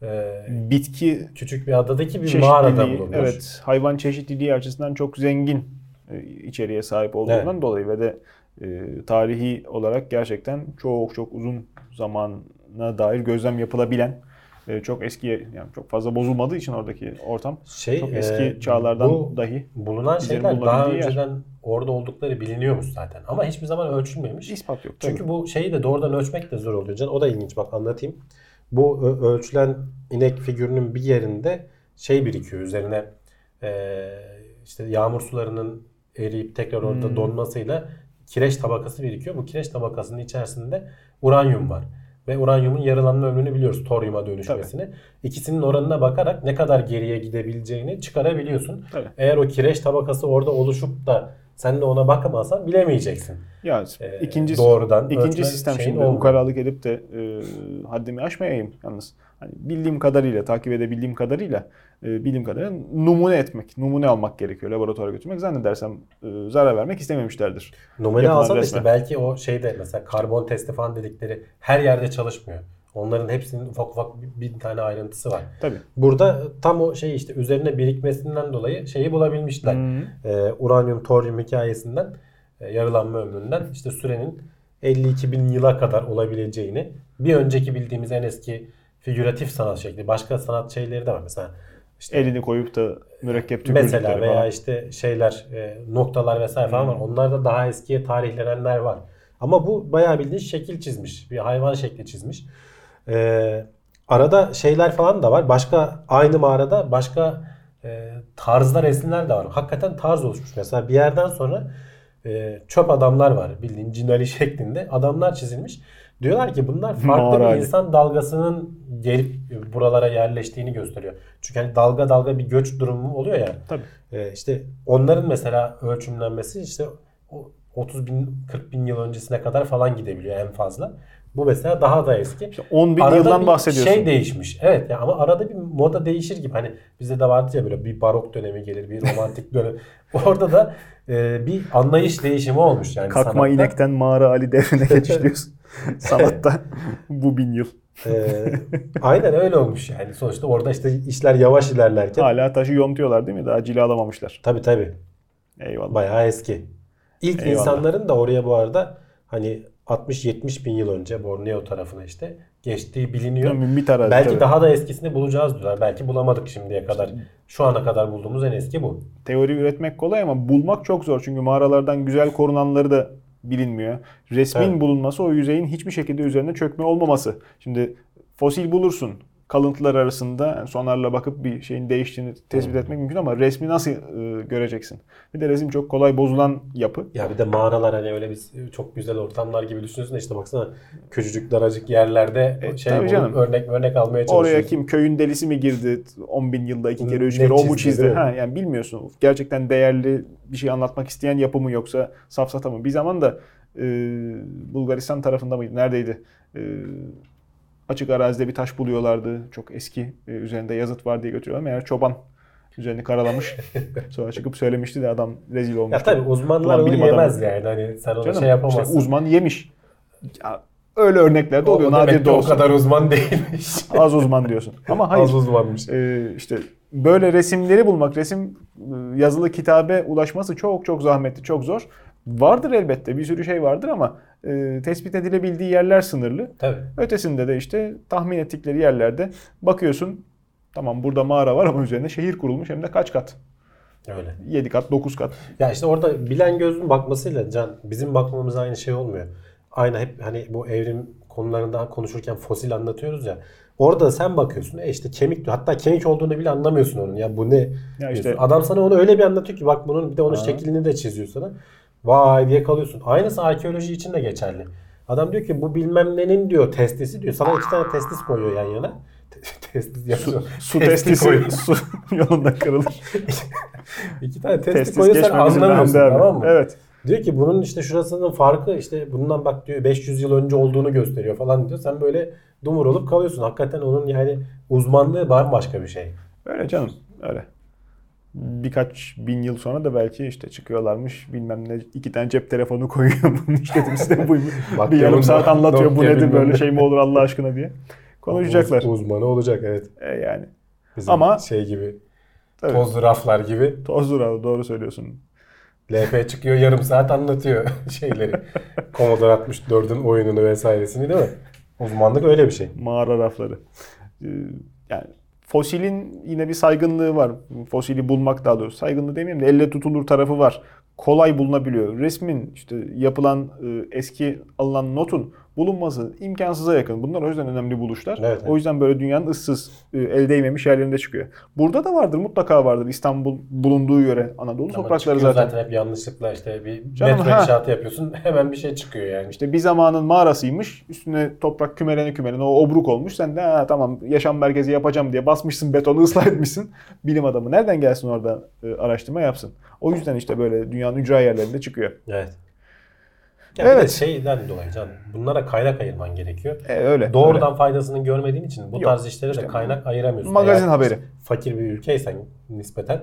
[SPEAKER 3] e,
[SPEAKER 2] Bitki
[SPEAKER 3] küçük bir adadaki bir mağarada bulunmuş.
[SPEAKER 2] evet, hayvan çeşitliliği açısından çok zengin e, içeriğe sahip olduğundan dolayı ve de e, tarihi olarak gerçekten çok çok uzun zamana dair gözlem yapılabilen e, çok eski yani çok fazla bozulmadığı için oradaki ortam
[SPEAKER 3] Şey,
[SPEAKER 2] çok eski
[SPEAKER 3] e,
[SPEAKER 2] çağlardan
[SPEAKER 3] bu
[SPEAKER 2] dahi
[SPEAKER 3] bulunan şeyler daha
[SPEAKER 2] bulunabildiği yer.
[SPEAKER 3] önceden orada oldukları biliniyormuş zaten. Ama hiçbir zaman ölçülmemiş.
[SPEAKER 2] ispat yok.
[SPEAKER 3] Çünkü
[SPEAKER 2] tabii.
[SPEAKER 3] bu şeyi de doğrudan ölçmek de zor oluyor. Can. O da ilginç bak anlatayım. Bu ölçülen inek figürünün bir yerinde şey birikiyor üzerine e, işte yağmur sularının eriyip tekrar orada
[SPEAKER 2] Hmm.
[SPEAKER 3] donmasıyla kireç tabakası birikiyor. Bu kireç tabakasının içerisinde uranyum var. Ve uranyumun yarılanma ömrünü biliyoruz. Toryuma dönüşmesini. İkisinin oranına bakarak ne kadar geriye gidebileceğini çıkarabiliyorsun.
[SPEAKER 2] Tabii.
[SPEAKER 3] Eğer o kireç tabakası orada oluşup da sen de ona bakamazsan bilemeyeceksin.
[SPEAKER 2] Ya
[SPEAKER 3] Ee,
[SPEAKER 2] ikinci
[SPEAKER 3] doğrudan
[SPEAKER 2] ikinci sistem şimdi
[SPEAKER 3] olmuyor.
[SPEAKER 2] ukalalık edip de e, haddimi aşmayayım yalnız. Hani bildiğim kadarıyla, takip edebildiğim kadarıyla e, bildiğim kadarıyla numune etmek, numune almak gerekiyor laboratuvara götürmek. Zannedersem e, zarar vermek istememişlerdir.
[SPEAKER 3] Numune alsan da işte belki o şeyde mesela karbon testi falan dedikleri her yerde çalışmıyor. Onların hepsinin ufak ufak bir, bir tane ayrıntısı var.
[SPEAKER 2] Tabii.
[SPEAKER 3] Burada tam o şey işte üzerine birikmesinden dolayı şeyi bulabilmişler.
[SPEAKER 2] Hı.
[SPEAKER 3] Ee, uranyum toryum hikayesinden e, yarılanma ömründen işte sürenin 52 bin yıla kadar olabileceğini bir önceki bildiğimiz en eski figüratif sanat şekli başka sanat şeyleri de var mesela işte
[SPEAKER 2] Elini koyup da mürekkep tükürdükleri
[SPEAKER 3] Mesela veya
[SPEAKER 2] falan.
[SPEAKER 3] işte şeyler e, noktalar vesaire falan var.
[SPEAKER 2] Hmm.
[SPEAKER 3] Onlarda daha eskiye tarihlenenler var. Ama bu bayağı bildiğin şekil çizmiş. Bir hayvan şekli çizmiş. E, arada şeyler falan da var. Başka aynı mağarada başka e, tarzda resimler de var. Hakikaten tarz oluşmuş. Mesela bir yerden sonra e, çöp adamlar var. Bildiğin cinali [LAUGHS] şeklinde adamlar çizilmiş. Diyorlar ki bunlar [LAUGHS] farklı
[SPEAKER 2] Mağara
[SPEAKER 3] bir insan dalgasının gelip buralara yerleştiğini gösteriyor. Çünkü hani dalga dalga bir göç durumu oluyor ya.
[SPEAKER 2] Tabii.
[SPEAKER 3] Ee, işte onların mesela ölçümlenmesi işte o 30 bin 40 bin yıl öncesine kadar falan gidebiliyor en fazla. Bu mesela daha da eski.
[SPEAKER 2] 10 bin
[SPEAKER 3] Arada
[SPEAKER 2] yıldan
[SPEAKER 3] bir
[SPEAKER 2] bahsediyorsun.
[SPEAKER 3] şey değişmiş. Evet ya ama arada bir moda değişir gibi. Hani bizde de vardı ya böyle bir barok dönemi gelir, bir romantik [LAUGHS] dönem. Orada da e, bir anlayış değişimi olmuş yani
[SPEAKER 2] Kalkma
[SPEAKER 3] sanatta.
[SPEAKER 2] inekten mağara Ali devrine [LAUGHS] geçiş diyorsun. [LAUGHS] Sanatta bu bin yıl.
[SPEAKER 3] E, aynen öyle olmuş yani. Sonuçta orada işte işler yavaş ilerlerken.
[SPEAKER 2] Hala taşı yontuyorlar değil mi? Daha cilalamamışlar.
[SPEAKER 3] Tabii tabii.
[SPEAKER 2] Eyvallah.
[SPEAKER 3] Bayağı eski. İlk
[SPEAKER 2] Eyvallah.
[SPEAKER 3] insanların da oraya bu arada hani 60-70 bin yıl önce Borneo tarafına işte geçtiği biliniyor.
[SPEAKER 2] Mümbit arazi.
[SPEAKER 3] Belki
[SPEAKER 2] tabii.
[SPEAKER 3] daha da eskisini bulacağız diyorlar. Belki bulamadık şimdiye kadar. Şu ana kadar bulduğumuz en eski bu.
[SPEAKER 2] Teori üretmek kolay ama bulmak çok zor. Çünkü mağaralardan güzel korunanları da bilinmiyor. Resmin
[SPEAKER 3] Evet.
[SPEAKER 2] bulunması o yüzeyin hiçbir şekilde üzerine çökme olmaması. Şimdi fosil bulursun. Kalıntılar arasında sonarla bakıp bir şeyin değiştiğini tespit etmek mümkün ama resmi nasıl e, göreceksin? Bir de resim çok kolay bozulan yapı.
[SPEAKER 3] Ya bir de mağaralar hani öyle bir çok güzel ortamlar gibi düşünüyorsun da işte baksana küçücük daracık yerlerde
[SPEAKER 2] E,
[SPEAKER 3] şey
[SPEAKER 2] tabii
[SPEAKER 3] bulup
[SPEAKER 2] canım.
[SPEAKER 3] örnek örnek almaya
[SPEAKER 2] Oraya
[SPEAKER 3] çalışıyorsun.
[SPEAKER 2] kim köyün delisi mi girdi 10 bin yılda iki kere üç
[SPEAKER 3] Ne
[SPEAKER 2] kere o mu
[SPEAKER 3] çizdi, mi?
[SPEAKER 2] Ha, yani bilmiyorsun. Gerçekten değerli bir şey anlatmak isteyen yapı mı yoksa safsata mı? Bir zaman da e, Bulgaristan tarafında mıydı? Neredeydi? E, açık arazide bir taş buluyorlardı. Çok eski e, üzerinde yazıt var diye götürüyorlar. Meğer çoban üzerini karalamış. [LAUGHS] Sonra çıkıp söylemişti de adam rezil olmuş.
[SPEAKER 3] Ya tabii uzmanlar onu
[SPEAKER 2] bilim adamı.
[SPEAKER 3] yemez yani. Hani sen ona
[SPEAKER 2] Canım,
[SPEAKER 3] şey yapamazsın.
[SPEAKER 2] işte uzman yemiş. Ya, öyle örnekler de
[SPEAKER 3] O
[SPEAKER 2] oluyor.
[SPEAKER 3] demek
[SPEAKER 2] Nadir de
[SPEAKER 3] o
[SPEAKER 2] olsa.
[SPEAKER 3] kadar uzman değilmiş. [LAUGHS]
[SPEAKER 2] Az uzman diyorsun. Ama hayır.
[SPEAKER 3] Az uzmanmış.
[SPEAKER 2] Ee, işte böyle resimleri bulmak, resim e, yazılı kitabe ulaşması çok çok zahmetli, çok zor. Vardır elbette bir sürü şey vardır ama e, tespit edilebildiği yerler sınırlı.
[SPEAKER 3] Tabii.
[SPEAKER 2] Ötesinde de işte tahmin ettikleri yerlerde bakıyorsun tamam burada mağara var ama üzerine şehir kurulmuş hem de kaç kat?
[SPEAKER 3] Öyle.
[SPEAKER 2] 7 kat, 9 kat.
[SPEAKER 3] Ya işte orada bilen gözün bakmasıyla Can bizim bakmamız aynı şey olmuyor. Aynı hep hani bu evrim konularında konuşurken fosil anlatıyoruz ya. Orada da sen bakıyorsun e işte kemik. Hatta kemik olduğunu bile anlamıyorsun onun. Ya bu ne?
[SPEAKER 2] Ya işte-
[SPEAKER 3] diyorsun. Adam sana onu öyle bir anlatıyor ki bak bunun bir de onun
[SPEAKER 2] Ha.
[SPEAKER 3] şeklini de çiziyor sana. Vay diye kalıyorsun. Aynısı arkeoloji için de geçerli. Adam diyor ki bu bilmem nenin diyor testisi diyor. Sana iki tane testis koyuyor yan yana. [LAUGHS] testis yapıyor.
[SPEAKER 2] Su
[SPEAKER 3] Testi
[SPEAKER 2] testisi
[SPEAKER 3] koyuyor.
[SPEAKER 2] su [LAUGHS] yolunda kırılır. [LAUGHS]
[SPEAKER 3] İki tane testi
[SPEAKER 2] Testis
[SPEAKER 3] koyuyor sen anlamıyorsun tamam mı?
[SPEAKER 2] Evet.
[SPEAKER 3] Diyor ki bunun işte şurasının farkı işte bundan bak diyor 500 yıl önce olduğunu gösteriyor falan diyor. Sen böyle dumur olup kalıyorsun. Hakikaten onun yani uzmanlığı bambaşka bir şey.
[SPEAKER 2] Öyle canım. Öyle. Birkaç bin yıl sonra da belki işte çıkıyorlarmış bilmem ne iki tane cep telefonu koyuyor bunun işletim sistemi buymuş. [LAUGHS] Bir yarım saat anlatıyor bu nedir böyle şey mi olur Allah aşkına diye. Konuşacaklar.
[SPEAKER 3] Uz- uzmanı olacak evet.
[SPEAKER 2] E yani.
[SPEAKER 3] Bizim
[SPEAKER 2] Ama-
[SPEAKER 3] şey gibi
[SPEAKER 2] Tabii.
[SPEAKER 3] tozlu raflar gibi
[SPEAKER 2] Tozdur abi doğru söylüyorsun.
[SPEAKER 3] LP çıkıyor yarım saat anlatıyor [LAUGHS] şeyleri. [LAUGHS] Commodore 64'ün oyununu vesairesini değil mi? Uzmanlık öyle bir şey.
[SPEAKER 2] Mağara rafları. Ee, Yani fosilin yine bir saygınlığı var. Fosili bulmak daha doğrusu. Saygınlığı demeyeyim de elle tutulur tarafı var. Kolay bulunabiliyor. Resmin işte yapılan e, eski alınan notun bulunması imkansıza yakın. Bunlar o yüzden önemli buluşlar.
[SPEAKER 3] Evet, evet.
[SPEAKER 2] O yüzden böyle dünyanın ıssız, e, el değmemiş yerlerinde çıkıyor. Burada da vardır, mutlaka vardır. İstanbul bulunduğu yöre Anadolu
[SPEAKER 3] Ama
[SPEAKER 2] toprakları zaten.
[SPEAKER 3] zaten hep yanlışlıkla işte bir
[SPEAKER 2] Canım,
[SPEAKER 3] metro
[SPEAKER 2] ha.
[SPEAKER 3] inşaatı yapıyorsun [LAUGHS] hemen bir şey çıkıyor yani.
[SPEAKER 2] İşte bir zamanın mağarasıymış. Üstüne toprak kümelene kümelene o obruk olmuş. Sen de ha, tamam yaşam merkezi yapacağım diye basmışsın betonu ıslah etmişsin. Bilim adamı nereden gelsin orada e, araştırma yapsın. O yüzden işte böyle dünyanın ücra yerlerinde çıkıyor.
[SPEAKER 3] Evet. Ya bir de
[SPEAKER 2] Evet.
[SPEAKER 3] şeyden dolayı can bunlara kaynak ayırman gerekiyor.
[SPEAKER 2] E, öyle.
[SPEAKER 3] Doğrudan
[SPEAKER 2] öyle.
[SPEAKER 3] faydasını görmediğin için bu
[SPEAKER 2] Yok,
[SPEAKER 3] tarz işlere
[SPEAKER 2] işte
[SPEAKER 3] de kaynak ayıramıyorsun.
[SPEAKER 2] magazin
[SPEAKER 3] Eğer
[SPEAKER 2] haberi.
[SPEAKER 3] fakir bir ülkeysen nispeten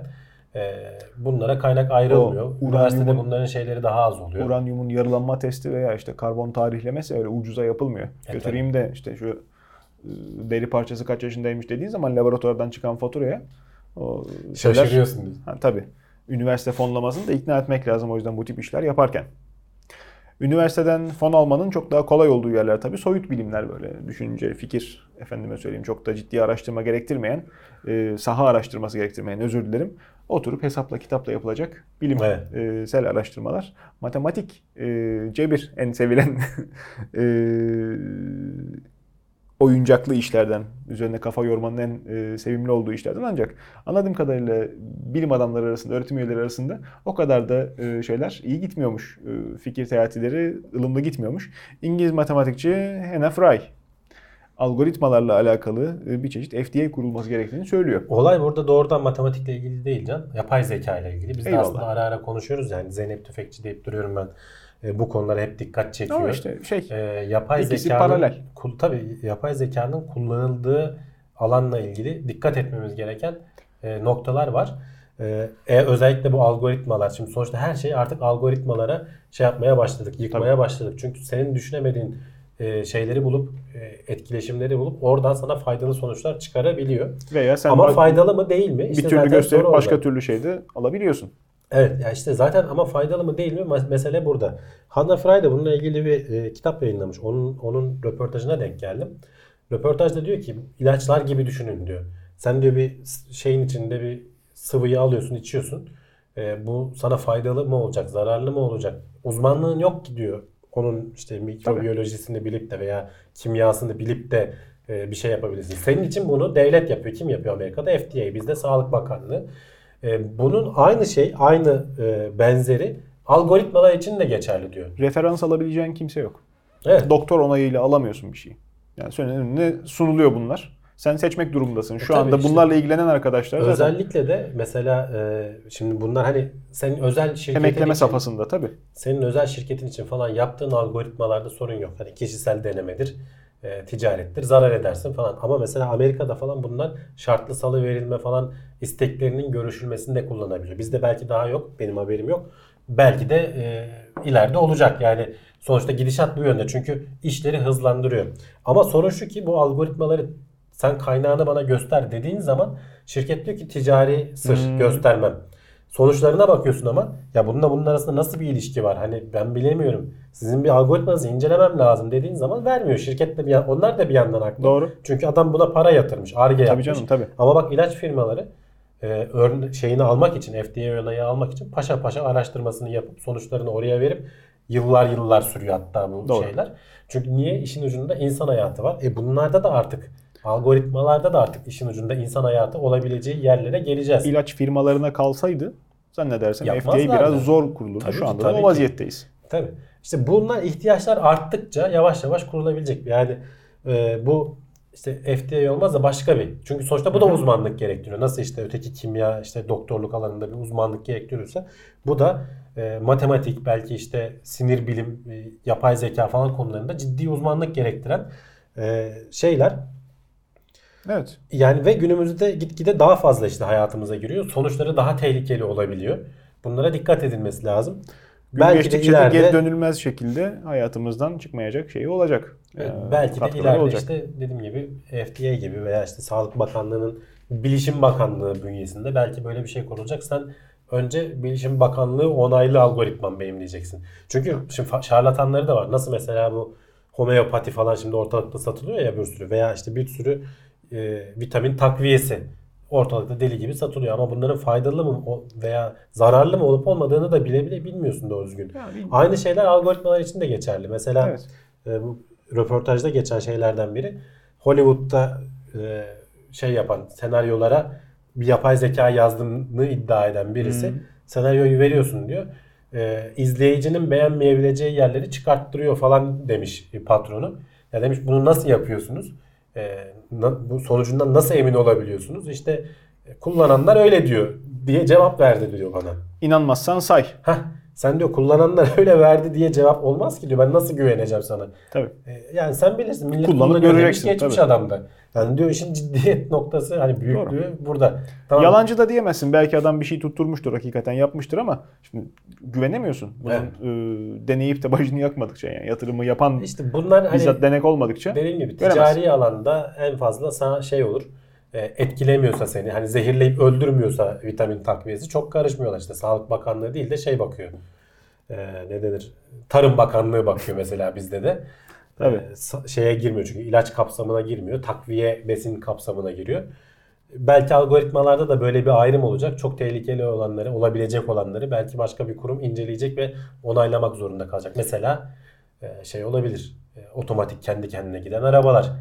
[SPEAKER 3] e, bunlara kaynak ayrılmıyor.
[SPEAKER 2] O
[SPEAKER 3] Üniversitede bunların şeyleri daha az oluyor.
[SPEAKER 2] Uranyumun yarılanma testi veya işte karbon tarihlemesi öyle ucuza yapılmıyor.
[SPEAKER 3] E,
[SPEAKER 2] Götüreyim de işte şu e, deri parçası kaç yaşındaymış dediğin zaman laboratuvardan çıkan faturaya o şeyler-
[SPEAKER 3] Şaşırıyorsun.
[SPEAKER 2] Ha, tabii. Üniversite fonlamasını da ikna etmek lazım o yüzden bu tip işler yaparken. Üniversiteden fon almanın çok daha kolay olduğu yerler tabii soyut bilimler böyle düşünce, fikir, efendime söyleyeyim çok da ciddi araştırma gerektirmeyen, e, saha araştırması gerektirmeyen özür dilerim. Oturup hesapla kitapla yapılacak bilimsel araştırmalar. Matematik, e, cebir en sevilen [LAUGHS] e, oyuncaklı işlerden, üzerine kafa yormanın en e, sevimli olduğu işlerden ancak anladığım kadarıyla bilim adamları arasında, öğretim üyeleri arasında o kadar da e, şeyler iyi gitmiyormuş. E, fikir teatileri ılımlı gitmiyormuş. İngiliz matematikçi Hannah Fry algoritmalarla alakalı e, bir çeşit FDA kurulması gerektiğini söylüyor.
[SPEAKER 3] Olay burada doğrudan matematikle ilgili değil can. Yapay zeka ile ilgili. Biz de
[SPEAKER 2] Eyvallah.
[SPEAKER 3] aslında ara ara konuşuyoruz yani Zeynep Tüfekçi deyip duruyorum ben. E, bu konulara hep dikkat çekiyor.
[SPEAKER 2] Ama işte şey
[SPEAKER 3] E, yapay zekanın
[SPEAKER 2] paralel.
[SPEAKER 3] kul- tabii yapay zekanın kullanıldığı alanla ilgili dikkat etmemiz gereken e, noktalar var. E, e, özellikle bu algoritmalar. Şimdi sonuçta her şey artık algoritmalara şey yapmaya başladık, yıkmaya başladık. Çünkü senin düşünemediğin e, şeyleri bulup e, etkileşimleri bulup oradan sana faydalı sonuçlar çıkarabiliyor.
[SPEAKER 2] veya sen
[SPEAKER 3] Ama faydalı mı değil mi?
[SPEAKER 2] bir
[SPEAKER 3] İşte
[SPEAKER 2] türlü
[SPEAKER 3] zaten
[SPEAKER 2] gösterip başka
[SPEAKER 3] orada.
[SPEAKER 2] türlü şeyde alabiliyorsun.
[SPEAKER 3] Evet ya işte zaten ama faydalı mı değil mi mes- mesele burada. Hannah Fry da bununla ilgili bir e, kitap yayınlamış. Onun onun röportajına denk geldim. Röportajda diyor ki ilaçlar gibi düşünün diyor. Sen diyor bir şeyin içinde bir sıvıyı alıyorsun, içiyorsun. E, bu sana faydalı mı olacak, zararlı mı olacak? Uzmanlığın yok ki diyor. Onun işte mikrobiyolojisini bilip de veya kimyasını bilip de e, bir şey yapabilirsin. Senin için bunu devlet yapıyor. Kim yapıyor Amerika'da? FDA. Bizde Sağlık Bakanlığı. E, bunun aynı şey, aynı e, benzeri algoritmalar için de geçerli diyor.
[SPEAKER 2] Referans alabileceğin kimse yok.
[SPEAKER 3] Evet.
[SPEAKER 2] Doktor onayıyla alamıyorsun bir şeyi. Yani senin önüne sunuluyor bunlar. Sen seçmek durumundasın. Şu
[SPEAKER 3] tabii
[SPEAKER 2] anda
[SPEAKER 3] işte.
[SPEAKER 2] bunlarla ilgilenen arkadaşlar zaten
[SPEAKER 3] Özellikle de mesela e, şimdi bunlar hani senin özel şirketin
[SPEAKER 2] emekleme
[SPEAKER 3] için,
[SPEAKER 2] safhasında tabii.
[SPEAKER 3] senin özel şirketin için falan yaptığın algoritmalarda sorun yok. Hani kişisel denemedir, e, ticarettir, zarar edersin falan. Ama mesela Amerika'da falan bunlar şartlı salı verilme falan isteklerinin görüşülmesinde kullanabiliyor. Bizde belki daha yok, benim haberim yok. Belki de e, ileride olacak. Yani sonuçta gidişat bu yönde. Çünkü işleri hızlandırıyor. Ama sorun şu ki bu algoritmaları sen kaynağını bana göster dediğin zaman şirket diyor ki ticari sır
[SPEAKER 2] Hmm.
[SPEAKER 3] göstermem. Sonuçlarına bakıyorsun ama ya bununla bunun arasında nasıl bir ilişki var? Hani ben bilemiyorum. Sizin bir algoritmanızı incelemem lazım dediğin zaman vermiyor. Şirket de bir onlar da bir yandan haklı.
[SPEAKER 2] Doğru.
[SPEAKER 3] Çünkü adam buna para yatırmış. Arge
[SPEAKER 2] Tabii
[SPEAKER 3] yapmış.
[SPEAKER 2] canım tabii.
[SPEAKER 3] Ama bak ilaç firmaları e, şeyini almak için FDA onayı almak için paşa paşa araştırmasını yapıp sonuçlarını oraya verip yıllar yıllar sürüyor hatta bu
[SPEAKER 2] Doğru.
[SPEAKER 3] şeyler. Çünkü niye işin ucunda insan hayatı var. E bunlarda da artık algoritmalarda da artık işin ucunda insan hayatı olabileceği yerlere geleceğiz.
[SPEAKER 2] İlaç firmalarına kalsaydı zannedersem FDA biraz zor kurulurdu.
[SPEAKER 3] Tabii
[SPEAKER 2] Şu
[SPEAKER 3] ki,
[SPEAKER 2] anda da
[SPEAKER 3] tabii
[SPEAKER 2] o
[SPEAKER 3] ki.
[SPEAKER 2] vaziyetteyiz.
[SPEAKER 3] Tabii. İşte bunlar ihtiyaçlar arttıkça yavaş yavaş kurulabilecek. Yani e, bu işte FDA olmaz da başka bir. Çünkü sonuçta bu da uzmanlık gerektiriyor. Nasıl işte öteki kimya, işte doktorluk alanında bir uzmanlık gerektiriyorsa bu da e, matematik, belki işte sinir bilim, e, yapay zeka falan konularında ciddi uzmanlık gerektiren e, şeyler.
[SPEAKER 2] Evet.
[SPEAKER 3] Yani ve günümüzde gitgide daha fazla işte hayatımıza giriyor. Sonuçları daha tehlikeli olabiliyor. Bunlara dikkat edilmesi lazım.
[SPEAKER 2] Gün
[SPEAKER 3] Belki de ileride
[SPEAKER 2] geri dönülmez şekilde hayatımızdan çıkmayacak şey olacak.
[SPEAKER 3] Evet,
[SPEAKER 2] Ee,
[SPEAKER 3] belki de ileride
[SPEAKER 2] olacak.
[SPEAKER 3] işte dediğim gibi FDA gibi veya işte Sağlık Bakanlığı'nın Bilişim Bakanlığı bünyesinde belki böyle bir şey kurulacak. Sen önce Bilişim Bakanlığı onaylı algoritman benim diyeceksin. Çünkü şimdi şarlatanları da var. Nasıl mesela bu homeopati falan şimdi ortalıkta satılıyor ya bir sürü veya işte bir sürü e, vitamin takviyesi ortalıkta deli gibi satılıyor ama bunların faydalı mı veya zararlı mı olup olmadığını da bile bile bilmiyorsun doğru düzgün.
[SPEAKER 2] Ya,
[SPEAKER 3] Aynı şeyler algoritmalar için de geçerli. Mesela
[SPEAKER 2] Evet.
[SPEAKER 3] e, bu röportajda geçen şeylerden biri Hollywood'da e, şey yapan senaryolara bir yapay zeka yazdığını iddia eden birisi senaryoyu veriyorsun diyor. E, izleyicinin beğenmeyebileceği yerleri çıkarttırıyor falan demiş patronu. Ya demiş bunu nasıl yapıyorsunuz? E, bu sonucundan nasıl emin olabiliyorsunuz? İşte e, kullananlar öyle diyor diye cevap verdi diyor bana.
[SPEAKER 2] İnanmazsan say.
[SPEAKER 3] Heh, sen diyor kullananlar öyle verdi diye cevap olmaz ki diyor. Ben nasıl güveneceğim sana?
[SPEAKER 2] Tabii.
[SPEAKER 3] E, Yani sen bilirsin. Millet
[SPEAKER 2] Kullanıp göreceksin,
[SPEAKER 3] geçmiş
[SPEAKER 2] tabii.
[SPEAKER 3] adamda. Yani diyor işin ciddiyet [LAUGHS] noktası hani büyüklüğü burada. Tamam.
[SPEAKER 2] Yalancı da diyemezsin. Belki adam bir şey tutturmuştur, hakikaten yapmıştır ama şimdi güvenemiyorsun. Bunun
[SPEAKER 3] Evet.
[SPEAKER 2] e, deneyip de başını yakmadıkça yani yatırımı yapan
[SPEAKER 3] İşte bunlar hani
[SPEAKER 2] bizzat denek olmadıkça
[SPEAKER 3] dediğim gibi ticari alanda en fazla sana şey olur. E, etkilemiyorsa seni hani zehirleyip öldürmüyorsa vitamin takviyesi çok karışmıyorlar işte Sağlık Bakanlığı değil de şey bakıyor. E, ne denir? Tarım Bakanlığı bakıyor mesela bizde de.
[SPEAKER 2] Tabii.
[SPEAKER 3] E, sa- şeye girmiyor çünkü ilaç kapsamına girmiyor. Takviye besin kapsamına giriyor. Belki algoritmalarda da böyle bir ayrım olacak. Çok tehlikeli olanları, olabilecek olanları belki başka bir kurum inceleyecek ve onaylamak zorunda kalacak. Mesela e, şey olabilir. e, Otomatik kendi kendine giden arabalar.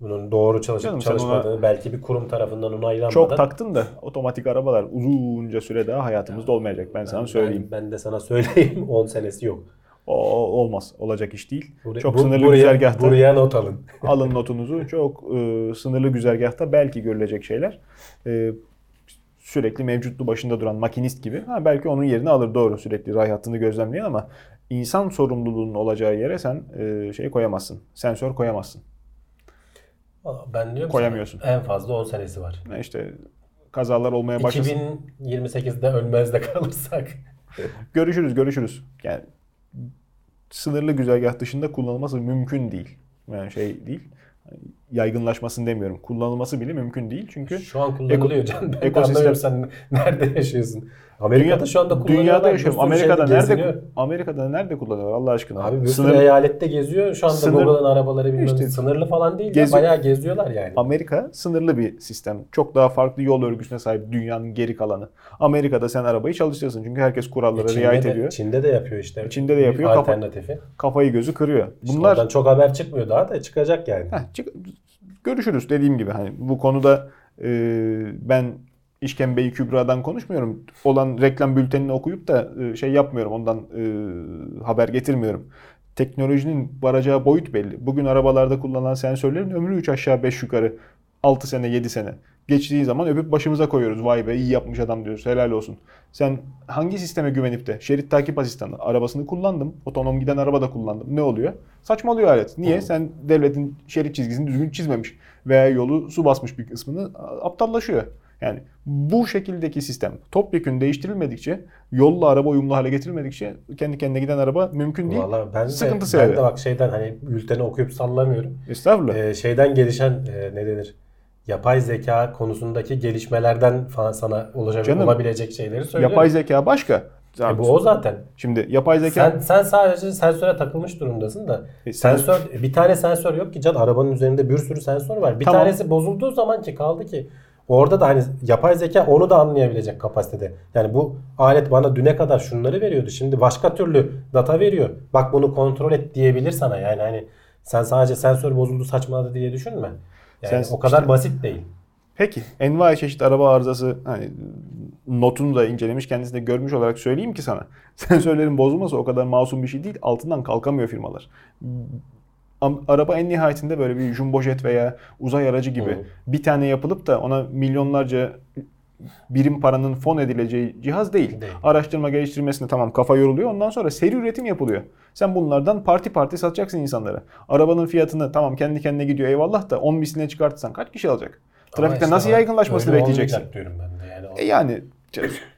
[SPEAKER 3] Bunun doğru çalışıp
[SPEAKER 2] Canım
[SPEAKER 3] çalışmadığı belki bir kurum tarafından onaylanmadan.
[SPEAKER 2] Çok taktın da otomatik arabalar uzunca süre daha hayatımızda olmayacak ben sana söyleyeyim.
[SPEAKER 3] Ben, ben de sana söyleyeyim [LAUGHS] 10 senesi yok.
[SPEAKER 2] O, o- olmaz. Olacak iş değil.
[SPEAKER 3] Buraya-
[SPEAKER 2] çok
[SPEAKER 3] bu-
[SPEAKER 2] sınırlı
[SPEAKER 3] buraya,
[SPEAKER 2] güzergahta
[SPEAKER 3] Buraya not alın. [LAUGHS]
[SPEAKER 2] alın notunuzu. Çok e, sınırlı güzergahta belki görülecek şeyler. E, sürekli mevcutlu başında duran makinist gibi. Ha, belki onun yerini alır doğru sürekli ray hattını gözlemleyen ama insan sorumluluğunun olacağı yere sen e, şey koyamazsın. Sensör koyamazsın.
[SPEAKER 3] Ben diyorum
[SPEAKER 2] Koyamıyorsun.
[SPEAKER 3] sana, en fazla 10 senesi var.
[SPEAKER 2] E İşte kazalar olmaya başlasın.
[SPEAKER 3] 2028'de ölmez de kalırsak. [LAUGHS]
[SPEAKER 2] Görüşürüz, görüşürüz. Yani sınırlı güzergah dışında kullanılması mümkün değil. Yani şey değil. Yaygınlaşmasını demiyorum. Kullanılması bile mümkün değil. Çünkü
[SPEAKER 3] Şu an kullanılıyor
[SPEAKER 2] Eko-
[SPEAKER 3] can. Ben
[SPEAKER 2] ekosistem-
[SPEAKER 3] sen nerede yaşıyorsun. Amerika'da
[SPEAKER 2] Dünya-
[SPEAKER 3] şu anda.
[SPEAKER 2] Dünyada yaşıyorum. Amerika'da nerede
[SPEAKER 3] geziniyor.
[SPEAKER 2] Amerika'da nerede kullanıyorlar Allah aşkına?
[SPEAKER 3] Abi bir
[SPEAKER 2] Sınır-
[SPEAKER 3] eyalette geziyor. Şu anda
[SPEAKER 2] Sınır-
[SPEAKER 3] Google'ın arabaları bilmem
[SPEAKER 2] İşte-
[SPEAKER 3] sınırlı falan değil.
[SPEAKER 2] Gezi-
[SPEAKER 3] Ya, bayağı geziyorlar yani.
[SPEAKER 2] Amerika sınırlı bir sistem. Çok daha farklı yol örgüsüne sahip dünyanın geri kalanı. Amerika'da sen arabayı çalıştırırsın. Çünkü herkes kurallara
[SPEAKER 3] E, Çin'de
[SPEAKER 2] riayet
[SPEAKER 3] de,
[SPEAKER 2] ediyor.
[SPEAKER 3] Çin'de de yapıyor işte.
[SPEAKER 2] Çin'de de yapıyor. Kafa-
[SPEAKER 3] Alternatifi.
[SPEAKER 2] Kafayı gözü kırıyor.
[SPEAKER 3] İşte
[SPEAKER 2] Bunlar
[SPEAKER 3] Oradan çok haber çıkmıyor daha da çıkacak yani.
[SPEAKER 2] Heh, çık- görüşürüz dediğim gibi hani bu konuda e, ben İşkembe-i Kübra'dan konuşmuyorum. Olan reklam bültenini okuyup da e, şey yapmıyorum. Ondan e, haber getirmiyorum. Teknolojinin varacağı boyut belli. Bugün arabalarda kullanılan sensörlerin ömrü 3 aşağı 5 yukarı 6 sene 7 sene. Geçtiği zaman öpüp başımıza koyuyoruz. Vay be iyi yapmış adam diyoruz. Helal olsun. Sen hangi sisteme güvenip de şerit takip asistanı arabasını kullandım. Otonom giden araba da kullandım. Ne oluyor? Saçmalıyor alet. Niye? Sen devletin şerit çizgisini düzgün çizmemiş veya yolu su basmış bir kısmını aptallaşıyor. Yani bu şekildeki sistem topyekun değiştirilmedikçe, yolla araba uyumlu hale getirilmedikçe kendi kendine giden araba mümkün değil.
[SPEAKER 3] Valla ben de,
[SPEAKER 2] Sıkıntı
[SPEAKER 3] ben
[SPEAKER 2] sebebi.
[SPEAKER 3] de bak şeyden hani bülteni okuyup sallamıyorum.
[SPEAKER 2] Estağfurullah.
[SPEAKER 3] Ee, şeyden gelişen e, ne denir? Yapay zeka konusundaki gelişmelerden falan sana olacak
[SPEAKER 2] Canım,
[SPEAKER 3] olabilecek şeyleri söylüyorum.
[SPEAKER 2] Yapay zeka başka.
[SPEAKER 3] E, bu o zaten.
[SPEAKER 2] Şimdi yapay zeka
[SPEAKER 3] Sen sen sadece sensöre takılmış durumdasın da
[SPEAKER 2] E, sen-
[SPEAKER 3] sensör bir tane sensör yok ki can arabanın üzerinde bir sürü sensör var. Bir
[SPEAKER 2] Tamam.
[SPEAKER 3] tanesi bozulduğu zaman ki kaldı ki orada da hani yapay zeka onu da anlayabilecek kapasitede. Yani bu alet bana düne kadar şunları veriyordu. Şimdi başka türlü data veriyor. Bak bunu kontrol et diyebilir sana. Yani hani sen sadece sensör bozuldu saçmaladı diye düşünme. Yani
[SPEAKER 2] Sen-
[SPEAKER 3] o kadar basit değil.
[SPEAKER 2] Peki envai çeşit araba arızası hani notunu da incelemiş kendisi de görmüş olarak söyleyeyim ki sana. [LAUGHS] Sensörlerin bozulması o kadar masum bir şey değil. Altından kalkamıyor firmalar. Araba en nihayetinde böyle bir jumbo jet veya uzay aracı gibi
[SPEAKER 3] Hı.
[SPEAKER 2] bir tane yapılıp da ona milyonlarca birim paranın fon edileceği cihaz değil.
[SPEAKER 3] Değil.
[SPEAKER 2] Araştırma geliştirmesine tamam kafa yoruluyor. Ondan sonra seri üretim yapılıyor. Sen bunlardan parti parti satacaksın insanlara. Arabanın fiyatını tamam kendi kendine gidiyor eyvallah da 10 misline çıkartırsan kaç kişi alacak? Trafikte
[SPEAKER 3] işte
[SPEAKER 2] nasıl yaygınlaşmasını bekleyeceksin?
[SPEAKER 3] diyorum ben de. Yani
[SPEAKER 2] E yani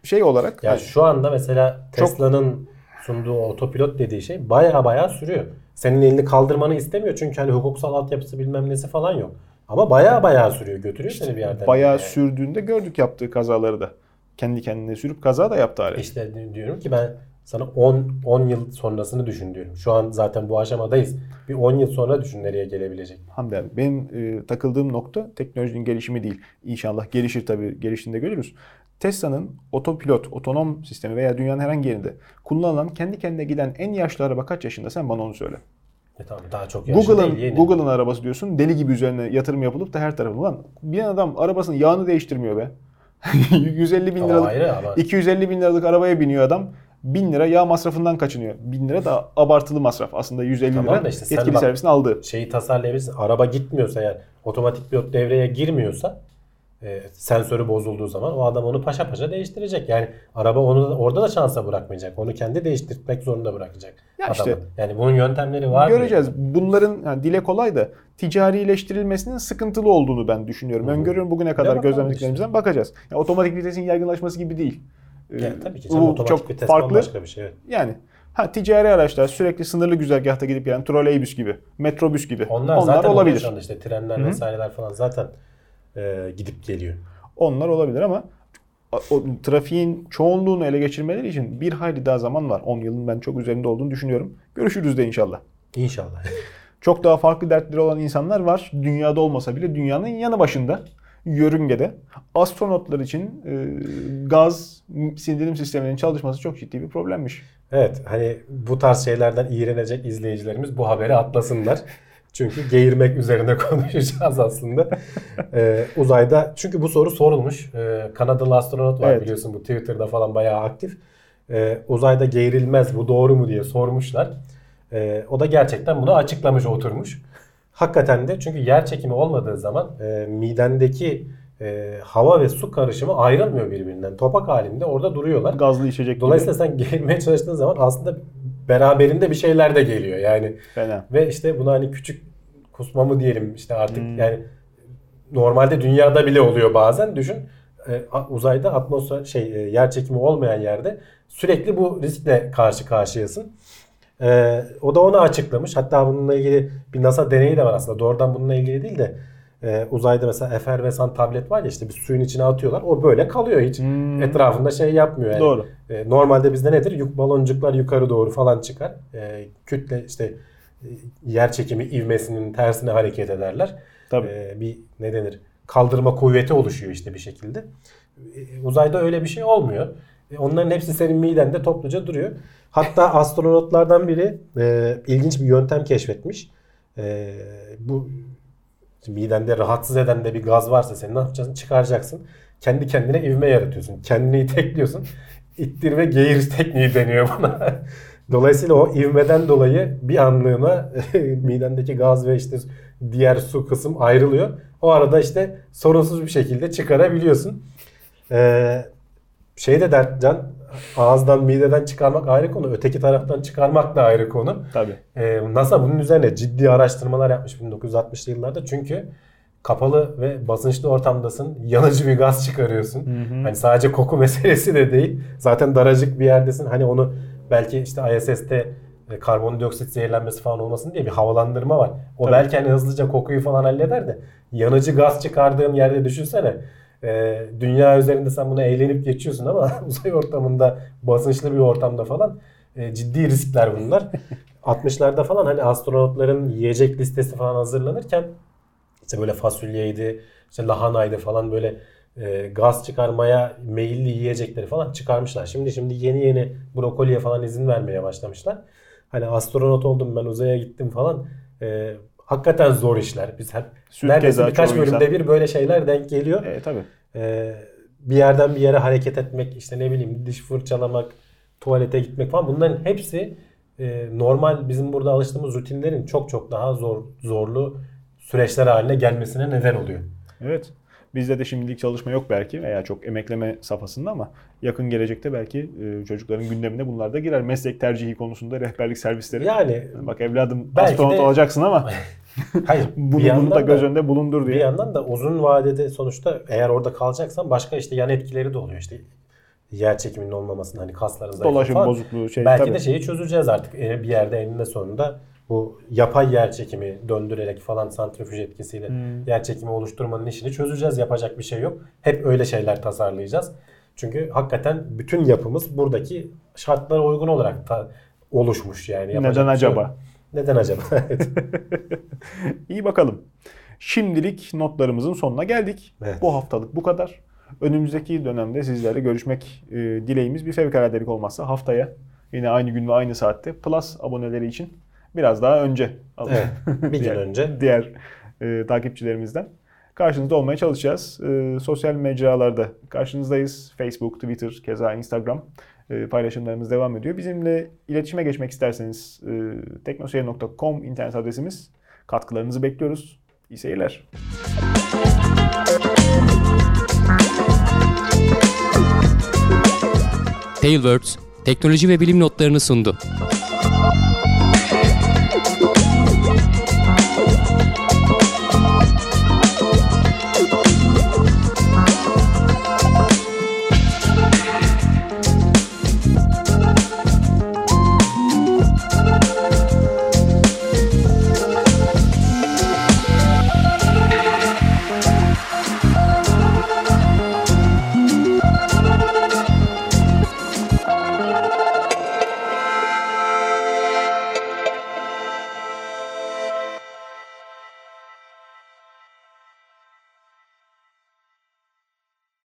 [SPEAKER 2] şey olarak
[SPEAKER 3] Ya
[SPEAKER 2] hani
[SPEAKER 3] şu anda mesela Tesla'nın sunduğu otopilot dediği şey baya baya sürüyor. Senin elini kaldırmanı istemiyor çünkü hani hukuksal altyapısı bilmem nesi falan yok. Ama baya baya sürüyor. Götürüyor seni bir yerden.
[SPEAKER 2] bayağı
[SPEAKER 3] Yani.
[SPEAKER 2] sürdüğünde gördük yaptığı kazaları da. Kendi kendine sürüp kaza da yaptı alet.
[SPEAKER 3] İşte di- diyorum ki ben sana 10 10 yıl sonrasını düşün diyorum. Şu an zaten bu aşamadayız. Bir 10 yıl sonra düşün nereye gelebilecek.
[SPEAKER 2] Hamdi abi benim e, takıldığım nokta teknolojinin gelişimi değil. İnşallah gelişir tabii geliştiğinde görürüz. Tesla'nın otopilot, otonom sistemi veya dünyanın herhangi yerinde kullanılan kendi kendine giden en yaşlı araba kaç yaşında sen bana onu söyle.
[SPEAKER 3] E tamam daha çok yaşlı
[SPEAKER 2] Google'ın
[SPEAKER 3] değil yeni.
[SPEAKER 2] Google'ın arabası diyorsun deli gibi üzerine yatırım yapılıp da her tarafı. Ulan bir adam arabasının yağını değiştirmiyor be. [LAUGHS] 150 bin liralık
[SPEAKER 3] ama
[SPEAKER 2] 250 bin liralık arabaya biniyor adam. 1000 lira yağ masrafından kaçınıyor. 1000 lira da abartılı masraf. Aslında 150
[SPEAKER 3] Tamam
[SPEAKER 2] lira
[SPEAKER 3] işte
[SPEAKER 2] yetkili
[SPEAKER 3] bak-
[SPEAKER 2] servisin aldığı.
[SPEAKER 3] şeyi tasarlayabilirsin. Araba gitmiyorsa yani otomatik pilot devreye girmiyorsa e, sensörü bozulduğu zaman o adam onu paşa paşa değiştirecek. Yani araba onu orada da şansa bırakmayacak. Onu kendi değiştirmek zorunda bırakacak.
[SPEAKER 2] Ya
[SPEAKER 3] adamın.
[SPEAKER 2] işte-
[SPEAKER 3] yani bunun yöntemleri var.
[SPEAKER 2] Göreceğiz. Bunların yani dile kolay da ticarileştirilmesinin sıkıntılı olduğunu ben düşünüyorum.
[SPEAKER 3] Hı hı.
[SPEAKER 2] Öngörüyorum bugüne kadar gözlemlediklerimizden bakacağız. Yani otomatik vitesin yaygınlaşması gibi değil. Ee,
[SPEAKER 3] Yani tabii ki
[SPEAKER 2] bu çok
[SPEAKER 3] vites
[SPEAKER 2] farklı.
[SPEAKER 3] bambaşka bir şey. evet.
[SPEAKER 2] Yani ha ticari araçlar sürekli sınırlı güzergahta gidip gelen troleybüs gibi, metrobüs gibi.
[SPEAKER 3] Onlar, zaten
[SPEAKER 2] olabilir.
[SPEAKER 3] işte trenler
[SPEAKER 2] Hı hı.
[SPEAKER 3] vesaireler falan zaten e, gidip geliyor.
[SPEAKER 2] Onlar olabilir ama o, trafiğin çoğunluğunu ele geçirmeleri için bir hayli daha zaman var. 10 yılın ben çok üzerinde olduğunu düşünüyorum. Görüşürüz de inşallah.
[SPEAKER 3] İnşallah. [LAUGHS]
[SPEAKER 2] Çok daha farklı dertleri olan insanlar var. Dünyada olmasa bile dünyanın yanı başında. Yörüngede. Astronotlar için e, gaz sindirim sisteminin çalışması çok ciddi bir problemmiş.
[SPEAKER 3] Evet hani bu tarz şeylerden iğrenecek izleyicilerimiz bu haberi atlasınlar. [LAUGHS] Çünkü geğirmek üzerine [LAUGHS] konuşacağız aslında. Ee, uzayda çünkü bu soru sorulmuş. Ee, Kanadalı astronot var
[SPEAKER 2] Evet.
[SPEAKER 3] biliyorsun bu Twitter'da falan bayağı aktif. Ee, uzayda geğirilmez bu doğru mu diye sormuşlar. Ee, o da gerçekten bunu açıklamış oturmuş. Hakikaten de çünkü yer çekimi olmadığı zaman e, midendeki e, hava ve su karışımı ayrılmıyor birbirinden. Topak halinde orada duruyorlar.
[SPEAKER 2] Gazlı içecek gibi.
[SPEAKER 3] Dolayısıyla sen geğirmeye çalıştığın zaman aslında beraberinde bir şeyler de geliyor. Yani
[SPEAKER 2] Fena.
[SPEAKER 3] ve işte buna hani küçük kusma mı diyelim işte artık
[SPEAKER 2] Hmm.
[SPEAKER 3] yani normalde dünyada bile oluyor bazen düşün e, uzayda atmosfer şey e, yer çekimi olmayan yerde sürekli bu riskle karşı karşıyasın. E, o da onu açıklamış. Hatta bununla ilgili bir NASA deneyi de var aslında. Doğrudan bununla ilgili değil de e, uzayda mesela efervesan tablet var ya işte bir suyun içine atıyorlar. O böyle kalıyor hiç.
[SPEAKER 2] Hmm.
[SPEAKER 3] Etrafında şey yapmıyor yani.
[SPEAKER 2] Doğru.
[SPEAKER 3] E, normalde bizde nedir? Yük baloncuklar yukarı doğru falan çıkar. E, kütle işte yer çekimi ivmesinin tersine hareket ederler.
[SPEAKER 2] Tabii.
[SPEAKER 3] E, bir ne denir? Kaldırma kuvveti oluşuyor işte bir şekilde. E, uzayda öyle bir şey olmuyor. E, onların hepsi senin midende topluca duruyor. Hatta [LAUGHS] astronotlardan biri e, ilginç bir yöntem keşfetmiş. E, bu midende rahatsız eden de bir gaz varsa sen ne yapacaksın? Çıkaracaksın. Kendi kendine ivme yaratıyorsun. Kendini itekliyorsun. İttir ve geğir tekniği deniyor buna. Dolayısıyla o ivmeden dolayı bir anlığına [LAUGHS] midendeki gaz ve işte diğer su kısım ayrılıyor. O arada işte sorunsuz bir şekilde çıkarabiliyorsun. Ee, şey de der Can ağızdan mideden çıkarmak ayrı konu. Öteki taraftan çıkarmak da ayrı konu.
[SPEAKER 2] Tabii.
[SPEAKER 3] Ee, NASA bunun üzerine ciddi araştırmalar yapmış 1960'lı yıllarda. Çünkü kapalı ve basınçlı ortamdasın. Yanıcı bir gaz çıkarıyorsun. Hani sadece koku [LAUGHS] meselesi de değil. Zaten daracık bir yerdesin. Hani onu belki işte ISS'te e, karbondioksit zehirlenmesi falan olmasın diye bir havalandırma var. O
[SPEAKER 2] Tabii.
[SPEAKER 3] belki hani hızlıca kokuyu falan halleder de yanıcı gaz çıkardığın yerde düşünsene. e, dünya üzerinde sen buna eğlenip geçiyorsun ama [LAUGHS] uzay ortamında basınçlı bir ortamda falan e, ciddi riskler bunlar. [LAUGHS] 60'larda falan hani astronotların yiyecek listesi falan hazırlanırken işte böyle fasulyeydi, işte lahanaydı falan böyle e, gaz çıkarmaya meyilli yiyecekleri falan çıkarmışlar. Şimdi şimdi yeni yeni brokoliye falan izin vermeye başlamışlar. Hani astronot oldum ben uzaya gittim falan. E, hakikaten zor işler. Biz hep
[SPEAKER 2] Süt
[SPEAKER 3] neredeyse birkaç bölümde
[SPEAKER 2] insan.
[SPEAKER 3] bir böyle şeyler denk geliyor.
[SPEAKER 2] E, tabii.
[SPEAKER 3] Ee, bir yerden bir yere hareket etmek, işte ne bileyim diş fırçalamak, tuvalete gitmek falan bunların hepsi e, normal bizim burada alıştığımız rutinlerin çok çok daha zor zorlu süreçler haline gelmesine neden oluyor.
[SPEAKER 2] Evet. Bizde de şimdilik çalışma yok belki veya çok emekleme safhasında ama yakın gelecekte belki e, çocukların gündemine bunlar da girer. Meslek tercihi konusunda rehberlik servisleri.
[SPEAKER 3] Yani
[SPEAKER 2] Bak evladım astronot
[SPEAKER 3] de-
[SPEAKER 2] olacaksın ama [LAUGHS]
[SPEAKER 3] hayır
[SPEAKER 2] bunu, [LAUGHS]
[SPEAKER 3] bir
[SPEAKER 2] bunu da göz önünde bulundur
[SPEAKER 3] bir
[SPEAKER 2] diye.
[SPEAKER 3] yandan da uzun vadede sonuçta eğer orada kalacaksan başka işte yan etkileri de oluyor işte yer çekiminin olmamasının hani kasların zayıflığı
[SPEAKER 2] Dolaşım
[SPEAKER 3] falan.
[SPEAKER 2] bozukluğu şey
[SPEAKER 3] Belki
[SPEAKER 2] tabii.
[SPEAKER 3] de şeyi çözeceğiz artık E, bir yerde eninde sonunda bu yapay yer çekimi döndürerek falan santrifüj etkisiyle
[SPEAKER 2] Hmm.
[SPEAKER 3] yer çekimi oluşturmanın işini çözeceğiz. Yapacak bir şey yok. Hep öyle şeyler tasarlayacağız. Çünkü hakikaten bütün yapımız buradaki şartlara uygun olarak ta- oluşmuş yani. Yapacak
[SPEAKER 2] Neden
[SPEAKER 3] şey
[SPEAKER 2] acaba?
[SPEAKER 3] yok. Neden acaba? [LAUGHS] Evet. [LAUGHS]
[SPEAKER 2] İyi bakalım. Şimdilik notlarımızın sonuna geldik.
[SPEAKER 3] Evet.
[SPEAKER 2] Bu haftalık bu kadar. Önümüzdeki dönemde sizlerle görüşmek e, dileğimiz bir fevkaladelik olmazsa haftaya yine aynı gün ve aynı saatte Plus aboneleri için biraz daha önce
[SPEAKER 3] Evet, [LAUGHS] bir gün
[SPEAKER 2] diğer,
[SPEAKER 3] önce.
[SPEAKER 2] diğer e, takipçilerimizden karşınızda olmaya çalışacağız. E, sosyal mecralarda karşınızdayız. Facebook, Twitter, keza Instagram e, paylaşımlarımız devam ediyor. Bizimle iletişime geçmek isterseniz e, teknoseyir.com internet adresimiz. Katkılarınızı bekliyoruz. İyi seyirler.
[SPEAKER 1] Tailwords teknoloji ve bilim notlarını sundu.